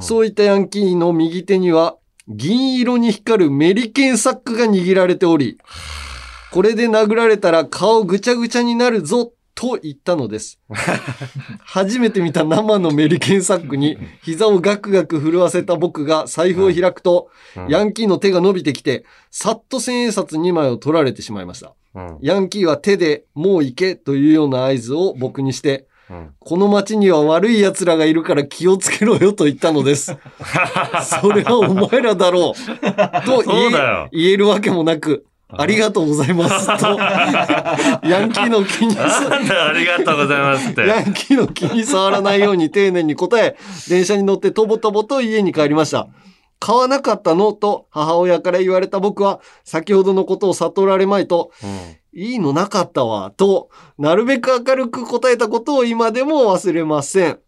[SPEAKER 4] そういったヤンキーの右手には銀色に光るメリケンサックが握られており、これで殴られたら顔ぐちゃぐちゃになるぞ、と言ったのです。初めて見た生のメリケンサックに膝をガクガク震わせた僕が財布を開くと、
[SPEAKER 3] うん
[SPEAKER 4] ヤンキーの手が伸びてきて、さっと千円札2枚を取られてしまいました。
[SPEAKER 3] うん。
[SPEAKER 4] ヤンキーは手でもう行けというような合図を僕にして、
[SPEAKER 3] うん。
[SPEAKER 4] この町には悪い奴らがいるから気をつけろよと言ったのです。それはお前らだろう。と言え言えるわけもなく、ありがとうございます。と、ヤンキーの気に
[SPEAKER 3] なんだよありがとうございますって。
[SPEAKER 4] ヤンキーの気に触らないように丁寧に答え、電車に乗ってとぼとぼと家に帰りました。買わなかったの？と母親から言われた僕は、先ほどのことを悟られまいと、いいのなかったわ、と、なるべく明るく答えたことを今でも忘れません。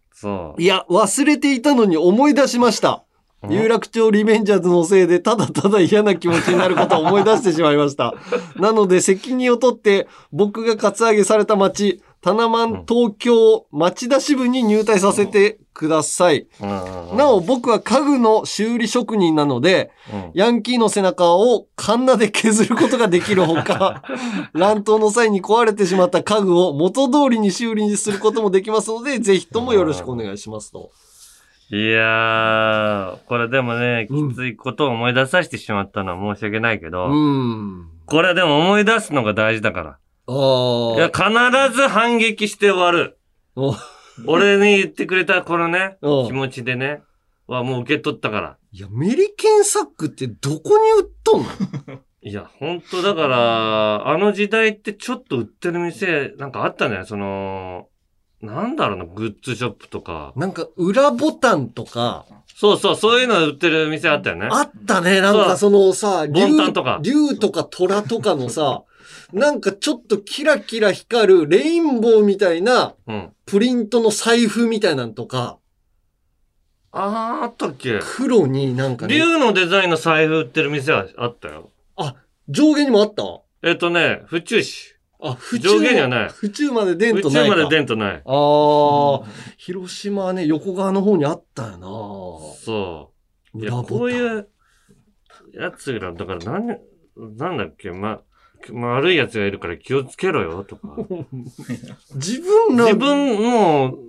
[SPEAKER 4] いや、忘れていたのに思い出しました。有楽町リベンジャーズのせいでただただ嫌な気持ちになることを思い出してしまいました。なので責任を取って僕がカツアゲされた街、タナマン東京町田支部に入隊させてください。なお僕は家具の修理職人なので、ヤンキーの背中をカンナで削ることができるほか、乱闘の際に壊れてしまった家具を元通りに修理にすることもできますので、ぜひともよろしくお願いしますと。
[SPEAKER 3] いやー、これでもね、きついことを思い出させてしまったのは申し訳ないけど、
[SPEAKER 4] うん。
[SPEAKER 3] これでも思い出すのが大事だから。
[SPEAKER 4] あ
[SPEAKER 3] いや、必ず反撃して終わる。俺に言ってくれたこのね、
[SPEAKER 4] うん
[SPEAKER 3] 気持ちでね、はもう受け取ったから。
[SPEAKER 4] いや、メリケンサックってどこに売っとんの？
[SPEAKER 3] いや、本当だから、あの時代ってちょっと売ってる店、なんかあったね、その、なんだろうな、グッズショップとか。
[SPEAKER 4] なんか裏ボタンとか、
[SPEAKER 3] そうそう、そういうの売ってる店あったよね。
[SPEAKER 4] あったね。なんかそのさ、
[SPEAKER 3] ボンタンとか
[SPEAKER 4] 竜とか虎とかのさ、なんかちょっとキラキラ光るレインボーみたいな
[SPEAKER 3] うん。
[SPEAKER 4] プリントの財布みたいなんとか、
[SPEAKER 3] あー、あったっけ？
[SPEAKER 4] 黒になんかね、
[SPEAKER 3] 竜のデザインの財布売ってる店はあったよ。
[SPEAKER 4] あ、上下にもあった？
[SPEAKER 3] えっとね、府中市。
[SPEAKER 4] あ、府
[SPEAKER 3] 上下にはない。
[SPEAKER 4] 府中まで出んとないか。
[SPEAKER 3] 府中まで出んとない。
[SPEAKER 4] あー、広島はね、横側の方にあったよな
[SPEAKER 3] そう。いや、こういうやつら、だから何、なんだっけ、ま、悪いやつがいるから気をつけろよ、とか。
[SPEAKER 4] 自分ら、
[SPEAKER 3] 自分、もう、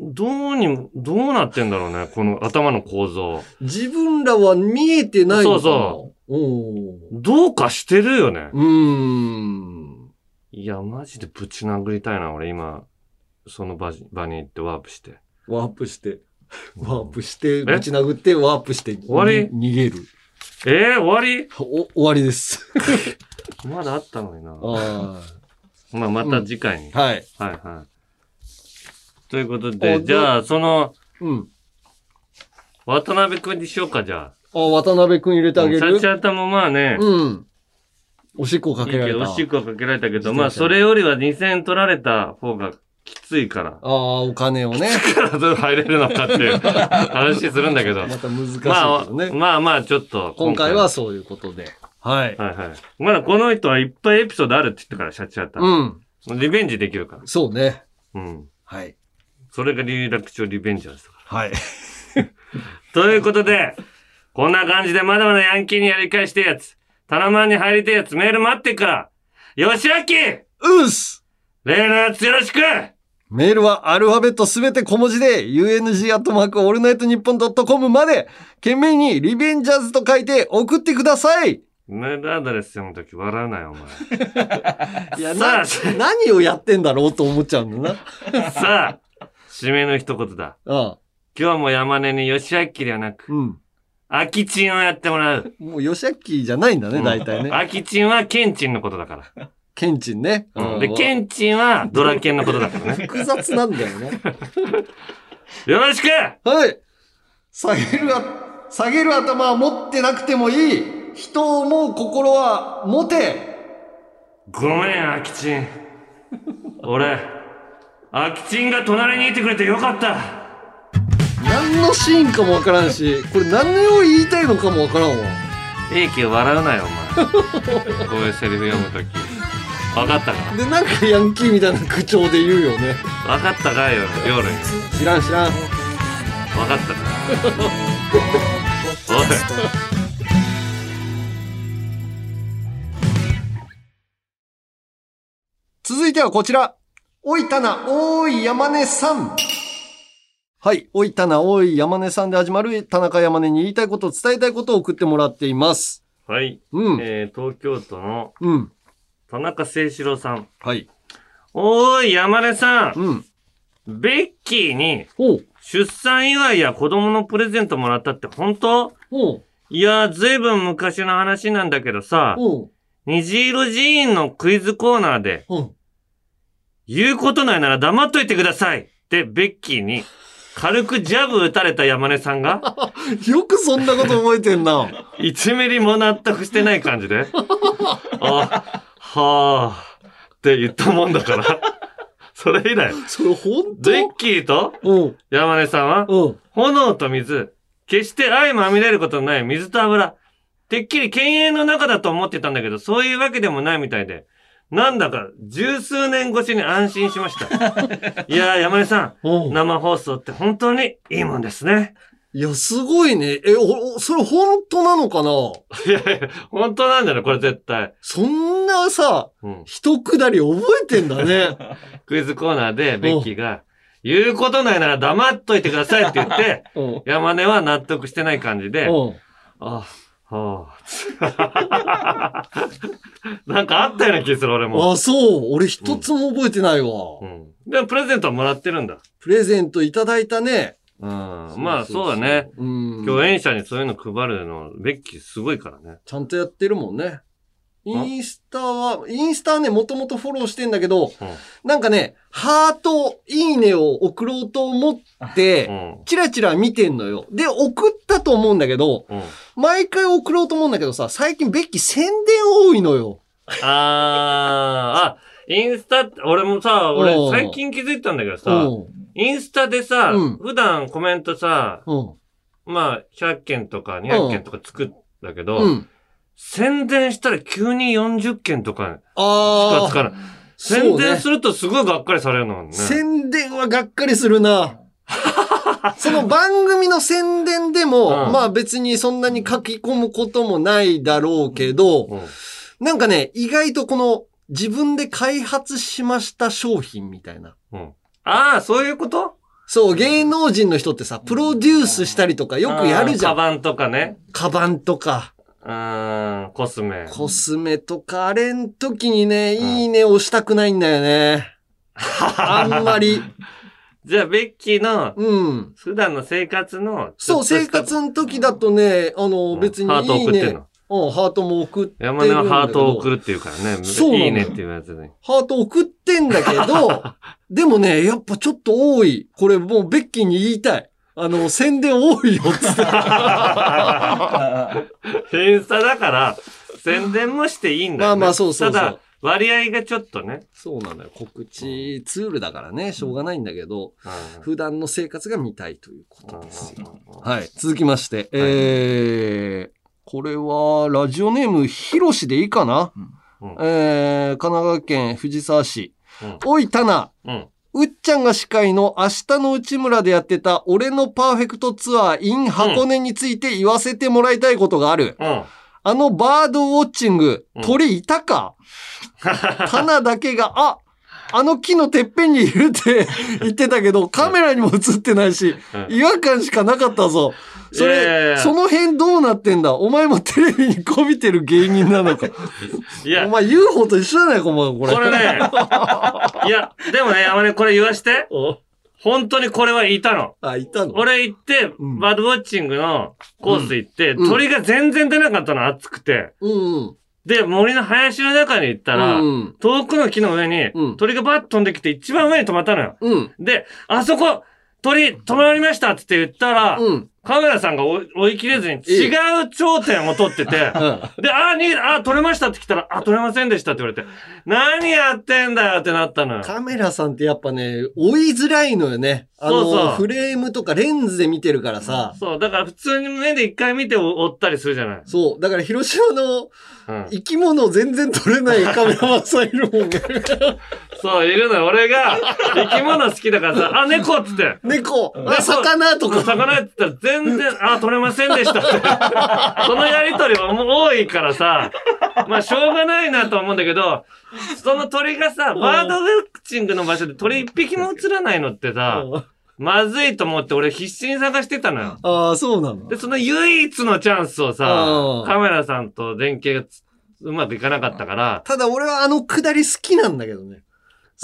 [SPEAKER 3] どうに、どうなってんだろうね、この頭の構造。
[SPEAKER 4] 自分らは見えてないのかな？
[SPEAKER 3] そう
[SPEAKER 4] お
[SPEAKER 3] どうかしてるよね。
[SPEAKER 4] うーん。
[SPEAKER 3] いや、マジでぶち殴りたいな、俺今、その場場に行ってワープして。
[SPEAKER 4] ワープして、ワープして、ぶち殴って、ワープして、
[SPEAKER 3] 終わり？
[SPEAKER 4] に逃げる。
[SPEAKER 3] えー、終わり？
[SPEAKER 4] お、終わりです。
[SPEAKER 3] まだあったのにな。
[SPEAKER 4] あ
[SPEAKER 3] まあ、また次回に。
[SPEAKER 4] はい。
[SPEAKER 3] はいはい。ということ
[SPEAKER 4] お
[SPEAKER 3] で、じゃあ、その、
[SPEAKER 4] うん。
[SPEAKER 3] 渡辺くんにしようか、じゃ
[SPEAKER 4] あ、渡辺くん入れて
[SPEAKER 3] あ。
[SPEAKER 4] あげる？
[SPEAKER 3] シャチャタもまあね、
[SPEAKER 4] うん。おしっこか
[SPEAKER 3] いいけ
[SPEAKER 4] られた。
[SPEAKER 3] おしっこかけられたけど、まあ、それよりは2000取られた方がきついから。
[SPEAKER 4] ああ、お金をね。
[SPEAKER 3] どう入れるのかっていう 話するんだけど。
[SPEAKER 4] また難しいけ
[SPEAKER 3] まあ
[SPEAKER 4] どね。
[SPEAKER 3] まあまあ、ちょっと。
[SPEAKER 4] 今回はそういうことで。はい。
[SPEAKER 3] はいはい。まだこの人はいっぱいエピソードあるって言ったから、シャチハタ。
[SPEAKER 4] うん。
[SPEAKER 3] リベンジできるから。
[SPEAKER 4] そうね。
[SPEAKER 3] うん。
[SPEAKER 4] はい。
[SPEAKER 3] それが有楽町リベンジャーズだか
[SPEAKER 4] はい。
[SPEAKER 3] ら。ということで、こんな感じでまだまだヤンキーにやり返してやつ、タナマンに入りたいやつメール待ってっから、よしあき
[SPEAKER 4] うっす
[SPEAKER 3] 例のやつよろしく
[SPEAKER 4] メールはアルファベットすべて小文字で、UNG アットマークオールナイトニッポンドットコムまで、件名にリベンジャーズと書いて送ってください
[SPEAKER 3] メールアドレス読むとき笑うなよ、お前。
[SPEAKER 4] いや、
[SPEAKER 3] さ
[SPEAKER 4] な、何をやってんだろうと思っちゃうんだな。
[SPEAKER 3] さあ、締めの一言だ。
[SPEAKER 4] ああ。
[SPEAKER 3] 今日も山根に吉明ではなく、
[SPEAKER 4] うん。
[SPEAKER 3] アキチンをやってもらう。
[SPEAKER 4] もう、ヨシャッキーじゃないんだね、大体ね。
[SPEAKER 3] アキチンはケンチンのことだから。
[SPEAKER 4] ケンチンね。
[SPEAKER 3] うんで、ケンチンはドラケンのことだからね。
[SPEAKER 4] 複雑なんだよね。
[SPEAKER 3] よろしく
[SPEAKER 4] はい。下げるあ、下げる頭は持ってなくてもいい。人を思う心は持て。
[SPEAKER 3] ごめん、アキチン。俺、アキチンが隣にいてくれてよかった。
[SPEAKER 4] 何のシーンかもわからんし、これ何を言いたいのかもわからんわ。
[SPEAKER 3] ええけど笑うなよ、お前。こういうセリフ読むとき。わかったか？
[SPEAKER 4] で、なんかヤンキーみたいな口調で言うよね。
[SPEAKER 3] わかったかよ、夜。
[SPEAKER 4] 知らん知らん。
[SPEAKER 3] わかったか？おい。
[SPEAKER 4] 続いてはこちら。おいたな、おーい山根さん。はい。おいたな、おい山根さんで始まる田中山根に言いたいこと、伝えたいことを送ってもらっています。
[SPEAKER 3] はい。
[SPEAKER 4] うん
[SPEAKER 3] えー、東京都の
[SPEAKER 4] うん。
[SPEAKER 3] 田中誠志郎さん。
[SPEAKER 4] はい。
[SPEAKER 3] おーい、山根さん。
[SPEAKER 4] うん。
[SPEAKER 3] ベッキーに、出産祝いや子供のプレゼントもらったって本当？いやー、ずいぶん昔の話なんだけどさ、虹色寺院のクイズコーナーで、言うことないなら黙っといてくださいってベッキーに軽くジャブ打たれた山根さんが、
[SPEAKER 4] よくそんなこと覚えてんな。
[SPEAKER 3] 1ミリも納得してない感じで、あ、はーって言ったもんだから、それ以来、
[SPEAKER 4] それ本当？
[SPEAKER 3] ベッキーと？山根さんは、炎と水、決して相まみれることのない。水と油、てっきり犬猿の中だと思ってたんだけど、そういうわけでもないみたいで、なんだか十数年越しに安心しました。いやー、山根さん、生放送って本当にいいもんですね。
[SPEAKER 4] いや、すごいね。え、お、おそれ本当なのかな？い
[SPEAKER 3] やいや、本当なんだよ、これ絶対。
[SPEAKER 4] そんなさ、
[SPEAKER 3] うん
[SPEAKER 4] 一くだり覚えてんだね。
[SPEAKER 3] クイズコーナーでベッキーが、言うことないなら黙っといてくださいって言って、山根は納得してない感じで、
[SPEAKER 4] うん
[SPEAKER 3] あ、はあ。なんかあったような気する、俺も。
[SPEAKER 4] あ、そう。俺一つも覚えてないわ。
[SPEAKER 3] でもプレゼントはもらってるんだ。
[SPEAKER 4] プレゼントいただいたね。
[SPEAKER 3] うん。まあそうだね。
[SPEAKER 4] うん。
[SPEAKER 3] 共演者にそういうの配るの、ベッキーすごいからね。
[SPEAKER 4] ちゃんとやってるもんね。インスタは、インスタはね、もともとフォローしてんだけど、なんかね、ハート、いいねを送ろうと思って、チラチラ見てんのよ。で、送ったと思うんだけど、毎回送ろうと思うんだけどさ、最近ベッキー宣伝多いのよ。
[SPEAKER 3] あー、あ、インスタって、俺もさ、俺
[SPEAKER 4] うん
[SPEAKER 3] 最近気づいたんだけどさ
[SPEAKER 4] うん、
[SPEAKER 3] インスタでさ、
[SPEAKER 4] うん
[SPEAKER 3] 普段コメントさ、
[SPEAKER 4] うん
[SPEAKER 3] まあ、100件とか200件とか作ったけど、
[SPEAKER 4] うん
[SPEAKER 3] 宣伝したら急に40件とかしかつかない。宣伝するとすごいがっかりされるのね。
[SPEAKER 4] 宣伝はがっかりするな。その番組の宣伝でも、
[SPEAKER 3] うん
[SPEAKER 4] まあ別にそんなに書き込むこともないだろうけど、なんかね、意外とこの自分で開発しました商品みたいな。
[SPEAKER 3] うんああ、そういうこと？
[SPEAKER 4] そう、芸能人の人ってさ、プロデュースしたりとかよくやるじゃん。
[SPEAKER 3] カバンとかね。
[SPEAKER 4] カバンとか。
[SPEAKER 3] うん、コスメ。
[SPEAKER 4] コスメとか、あれん時にね、いいね押したくないんだよね。あんまり。
[SPEAKER 3] じゃあ、ベッキーの、
[SPEAKER 4] うん。
[SPEAKER 3] 普段の生活の、
[SPEAKER 4] そう、生活の時だとね、あの、別に
[SPEAKER 3] ハート
[SPEAKER 4] いいね
[SPEAKER 3] 送ってんの？
[SPEAKER 4] うん、ハートも送って
[SPEAKER 3] 山根。はハートを送るっていうからね。
[SPEAKER 4] そう
[SPEAKER 3] いいねっていうやつに。
[SPEAKER 4] ハート送ってんだけど、でもね、やっぱちょっと多い。これもうベッキーに言いたい。あの、宣伝多いよ、つって。
[SPEAKER 3] インスタだから、宣伝もしていいんだよ、ね。
[SPEAKER 4] まあまあそうそうそう
[SPEAKER 3] ただ、割合がちょっとね。
[SPEAKER 4] そうなのよ。告知ツールだからね、しょうがないんだけど、普段の生活が見たいということですよ。はい。続きまして、えー、これは、ラジオネーム、ひろしでいいかな、えー、神奈川県藤沢市。おい、タナ。
[SPEAKER 3] うん。
[SPEAKER 4] うっちゃんが司会の明日の内村でやってた俺のパーフェクトツアー in 箱根について言わせてもらいたいことがある。
[SPEAKER 3] うん。
[SPEAKER 4] あのバードウォッチング、鳥いたか、タナだけが、あ、あの木のてっぺんにいるって 言ってたけど、カメラにも映ってないし、違和感しかなかったぞ。それ、
[SPEAKER 3] や
[SPEAKER 4] その辺どうなってんだ？お前もテレビにこびてる芸人なのか。
[SPEAKER 3] いや
[SPEAKER 4] お、前 UFO と一緒じゃないか、お前、これ。
[SPEAKER 3] これね、いや、でもね、山根これ言わして。本当にこれはいたの。
[SPEAKER 4] あ、いたの？
[SPEAKER 3] 俺行って、バードウォッチングのコース行って、
[SPEAKER 4] うん
[SPEAKER 3] 鳥が全然出なかったの、暑くて。
[SPEAKER 4] うんうん。
[SPEAKER 3] で、森の林の中に行ったら、
[SPEAKER 4] うん
[SPEAKER 3] 遠くの木の上に、鳥がバッと飛んできて一番上に止まったのよ。
[SPEAKER 4] うん。
[SPEAKER 3] で、あそこ、鳥止まりましたって言ったら、
[SPEAKER 4] うん
[SPEAKER 3] カメラさんが追い切れずに違う頂点を撮ってて、で、あ、逃げあ、撮れましたって来たら、あ、撮れませんでしたって言われて、何やってんだよってなったのよ。
[SPEAKER 4] カメラさんってやっぱね、追いづらいのよね。あの、
[SPEAKER 3] そうそう
[SPEAKER 4] フレームとかレンズで見てるからさ。
[SPEAKER 3] そう、だから普通に目で一回見て追ったりするじゃない。
[SPEAKER 4] そう。だから広島の
[SPEAKER 3] うん
[SPEAKER 4] 生き物を全然撮れないカメラマンさんいるもんね。
[SPEAKER 3] そう、いるのよ。俺が、生き物好きだからさ、あ、猫っつって。
[SPEAKER 4] 猫、あ、魚とか。
[SPEAKER 3] 魚って言ったら全然、あ、取れませんでしたって。そのやりとりはもう多いからさ、まあしょうがないなと思うんだけど、その鳥がさ、バードウォッチングの場所で鳥一匹も映らないのってさ、まずいと思って俺必死に探してたのよ。
[SPEAKER 4] ああ、そうなの。
[SPEAKER 3] で、その唯一のチャンスをさ
[SPEAKER 4] うん、
[SPEAKER 3] カメラさんと連携がつうまくいかなかったから、
[SPEAKER 4] ただ俺はあのくだり好きなんだけどね。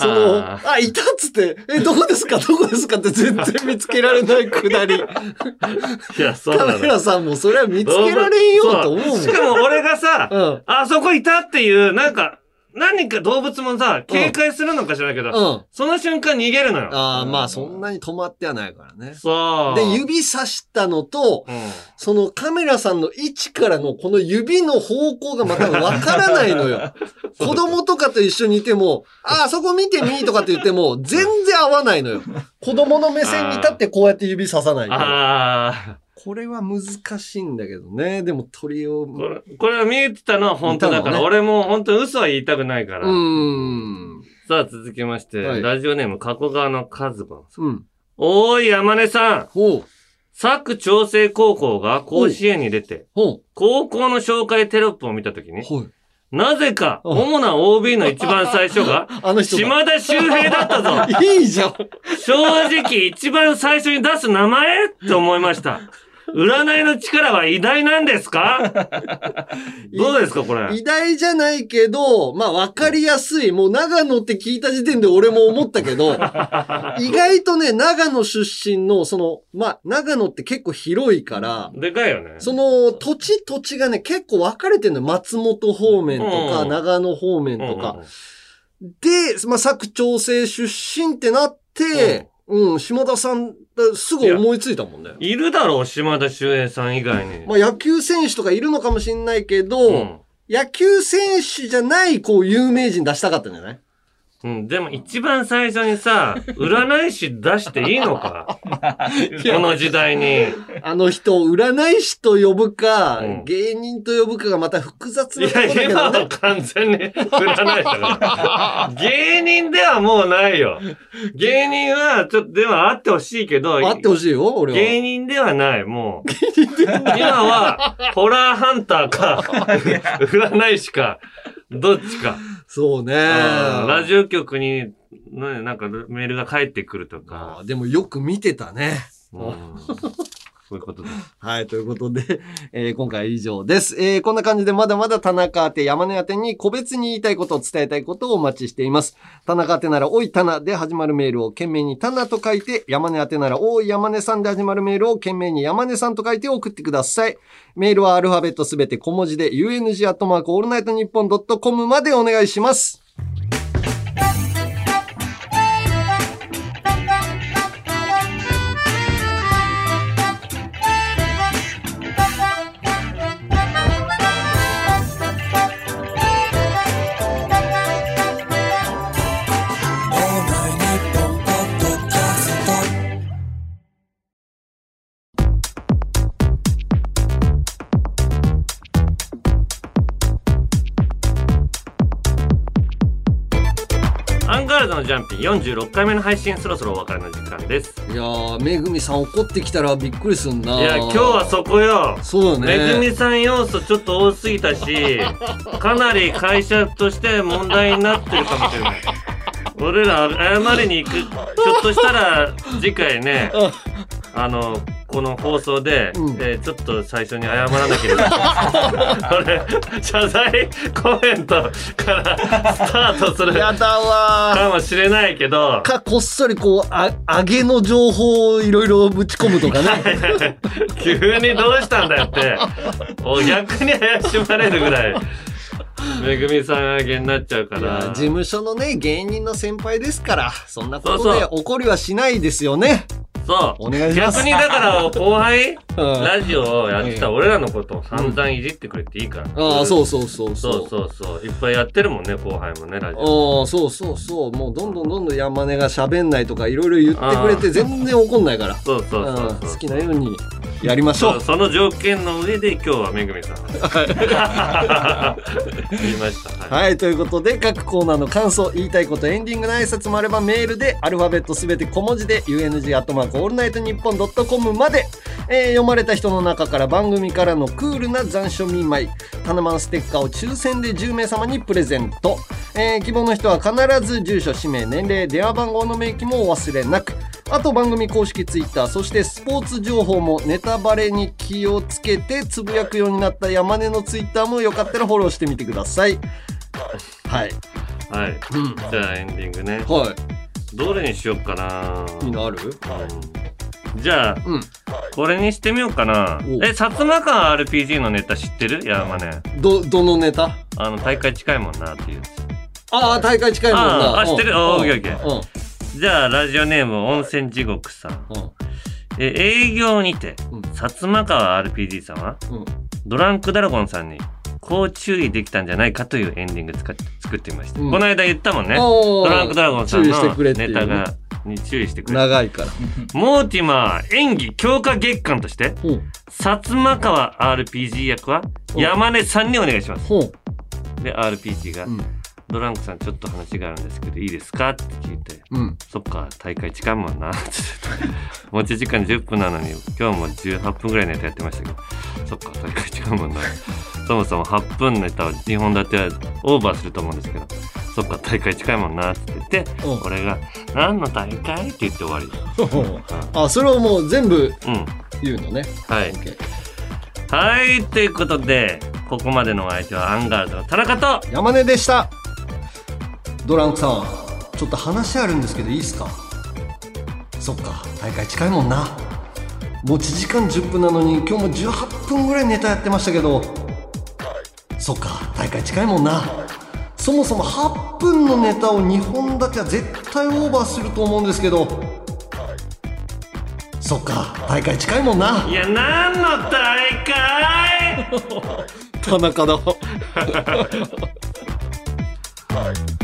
[SPEAKER 4] その、
[SPEAKER 3] あ
[SPEAKER 4] あいたっつって、え、どこですか？どこですか？って全然見つけられないくだり。
[SPEAKER 3] いや、そう
[SPEAKER 4] カメラさんもそれは見つけられんよと思うもん。
[SPEAKER 3] しかも俺がさ、あそこいたっていう、なんか、何か動物もさ、警戒するのか知らないけど、
[SPEAKER 4] うん
[SPEAKER 3] その瞬間逃げるのよ。
[SPEAKER 4] ああ、まあそんなに止まってはないからね。
[SPEAKER 3] そう。
[SPEAKER 4] で、指さしたのと、そのカメラさんの位置からのこの指の方向がまたわからないのよ。子供とかと一緒にいても、ああ、そこ見てみとかって言っても、全然合わないのよ。子供の目線に立ってこうやって指ささないと。
[SPEAKER 3] ああ。
[SPEAKER 4] これは難しいんだけどね。でも鳥を。
[SPEAKER 3] これは見えてたのは本当だから、
[SPEAKER 4] ね
[SPEAKER 3] 俺も本当に嘘は言いたくないから。
[SPEAKER 4] うん。
[SPEAKER 3] さあ続きまして、
[SPEAKER 4] はい
[SPEAKER 3] ラジオネーム加古川のカズバンさん。
[SPEAKER 4] うん。
[SPEAKER 3] おーい山根さん。
[SPEAKER 4] ほう。
[SPEAKER 3] 佐久長聖高校が甲子園に出て。高校の紹介テロップを見たときに、
[SPEAKER 4] はい。
[SPEAKER 3] なぜか、主な OB の一番最初が、島田秀平だったぞ。
[SPEAKER 4] いいじゃん。
[SPEAKER 3] 正直、一番最初に出す名前？って思いました。占いの力は偉大なんですか？どうですか、これ？
[SPEAKER 4] 偉大じゃないけど、まあ分かりやすい。もう長野って聞いた時点で俺も思ったけど、意外とね、長野出身の、その、まあ長野って結構広いから、
[SPEAKER 3] でかいよね。
[SPEAKER 4] その土地土地がね、結構分かれてるのよ。松本方面とか、
[SPEAKER 3] うん
[SPEAKER 4] 長野方面と
[SPEAKER 3] うんうん
[SPEAKER 4] か。で、まあ佐久長聖出身ってなって、うん、島田さん、すぐ思いついたもんね。
[SPEAKER 3] いるだろう、島田秀平さん以外に。
[SPEAKER 4] まあ野球選手とかいるのかもしんないけど、
[SPEAKER 3] うん
[SPEAKER 4] 野球選手じゃない、こう、有名人出したかったんじゃない？
[SPEAKER 3] うん、でも一番最初にさ、占い師出していいのか？この時代に。
[SPEAKER 4] あの人を占い師と呼ぶか、芸人と呼ぶかがまた複雑なところだ
[SPEAKER 3] いや、今は。完全に 占い師だから。芸人ではもうないよ。芸人は、ちょっと、ではあってほしいけど。
[SPEAKER 4] あってほしいよ、俺は。
[SPEAKER 3] 芸人ではない、もう。今は、ホラーハンターか、占い師か、どっちか。
[SPEAKER 4] そうね。
[SPEAKER 3] ラジオ局に、ね、なんかメールが返ってくるとか。
[SPEAKER 4] でもよく見てたね。
[SPEAKER 3] そういうことです。
[SPEAKER 4] はい、ということで、えー今回は以上です。えーこんな感じでまだまだ田中宛て山根宛てに個別に言いたいことを伝えたいことをお待ちしています。田中宛てなら、おい田中で始まるメールを件名に田中と書いて、山根宛てなら、おい山根さんで始まるメールを件名に山根さんと書いて送ってください。メールはアルファベットすべて小文字で、UNG アットマークオールナイトニッポンドットコムまでお願いします。
[SPEAKER 3] ガールズのジャンピン46回目の配信そろそろお別れの時間です。
[SPEAKER 4] いやー、めぐみさん怒ってきたらびっくりすんな。
[SPEAKER 3] いや、今日はそこよ。
[SPEAKER 4] そうだね。
[SPEAKER 3] めぐみさん要素ちょっと多すぎたし、かなり会社として問題になってるかもしれない。俺ら謝りに行く。ひょっとしたら次回ね、あの、この放送で、えーちょっと最初に謝らなければ。俺、謝罪コメントからスタートする。
[SPEAKER 4] やだわ
[SPEAKER 3] かもしれないけど。
[SPEAKER 4] か、こっそりこう、あ、上げの情報をいろいろぶち込むとかね。
[SPEAKER 3] 急にどうしたんだよって。お逆に怪しまれるぐらい。めぐみさんあげになっちゃうから。
[SPEAKER 4] 事務所のね、芸人の先輩ですから、そんなことで怒りはしないですよね。
[SPEAKER 3] そう。
[SPEAKER 4] お願いします
[SPEAKER 3] 逆にだから後輩、
[SPEAKER 4] うん
[SPEAKER 3] ラジオをやってた俺らのことを散々いじってくれていいから。
[SPEAKER 4] ああ、そうそうそう
[SPEAKER 3] そ
[SPEAKER 4] そうう。
[SPEAKER 3] そうそう。いっぱいやってるもんね、後輩もね、ラジオ。
[SPEAKER 4] ああ、そうそうそう。もうどんどんどんどん山根が喋んないとかいろいろ言ってくれ
[SPEAKER 3] あ
[SPEAKER 4] て全然怒んないから。
[SPEAKER 3] そうそうそうそう
[SPEAKER 4] うん好きなようにやりましょう。
[SPEAKER 3] その条件の上で今日はめぐみさん。言いました。はい。
[SPEAKER 4] はい、ということで、各コーナーの感想、言いたいこと、エンディングの挨拶もあれば、メールで、アルファベットすべて小文字で、UNG アットマークオールナイトニッポンドットコムまで、えー読まれた人の中から番組からのクールな残暑見舞い、タナマンステッカーを抽選で10名様にプレゼント。えー希望の人は必ず住所、氏名、年齢、電話番号の明記もお忘れなく。あと番組公式ツイッター、そしてスポーツ情報もネタバレに気をつけてつぶやくようになった山根のツイッターもよかったらフォローしてみてください。はい。
[SPEAKER 3] はい。じゃあエンディングね。
[SPEAKER 4] はい。
[SPEAKER 3] どれにしよっかな。
[SPEAKER 4] いいのある？
[SPEAKER 3] うん。じゃあ、これにしてみようかな。え、薩摩川 RPG のネタ知ってる？山根。
[SPEAKER 4] ど、どのネタ？
[SPEAKER 3] あの、大会近いもんなっていう。
[SPEAKER 4] ああ、大会近いもんな。
[SPEAKER 3] あーあ、知ってる
[SPEAKER 4] うん
[SPEAKER 3] あ、オッケーオ
[SPEAKER 4] うん
[SPEAKER 3] ッケー。じゃあ、ラジオネーム、温泉地獄さん。え、営業にて、薩摩川 RPG さん。は、ドランクドラゴンさんに、こう注意できたんじゃないかというエンディング使って作ってみました。
[SPEAKER 4] うん。
[SPEAKER 3] この間言ったもんね。ドランクドラゴンさんのネタがに注意してくれ
[SPEAKER 4] 長いから。
[SPEAKER 3] モーティマー演技強化月間として薩摩川 RPG 役は山根さんにお願いします。で RPG が、ドランクさんちょっと話があるんですけどいいですか?」って聞いて「
[SPEAKER 4] うん
[SPEAKER 3] そっか大会近いもんな」っ て持ち時間10分なのに今日も18分ぐらいネタやってましたけどそっか大会近いもんなそもそも8分ネタは2本立てはオーバーすると思うんですけどそっか大会近いもんなって言って俺が「何の大会?」って言って終わり
[SPEAKER 4] あ、それをもう全部
[SPEAKER 3] うん
[SPEAKER 4] 言うのね。
[SPEAKER 3] はい。はい、ということで、ここまでのお相手はアンガールズの田中と
[SPEAKER 4] 山根でした。ドランクさん、ちょっと話あるんですけどいいですか？そっか、大会近いもんな。持ち時間10分なのに今日も18分ぐらいネタやってましたけど、そっか、大会近いもんな。そもそも8分のネタを2本立ては絶対オーバーすると思うんですけど、そっか、大会近いもんな。
[SPEAKER 3] いや、何の大会
[SPEAKER 4] 田中だ。
[SPEAKER 3] は い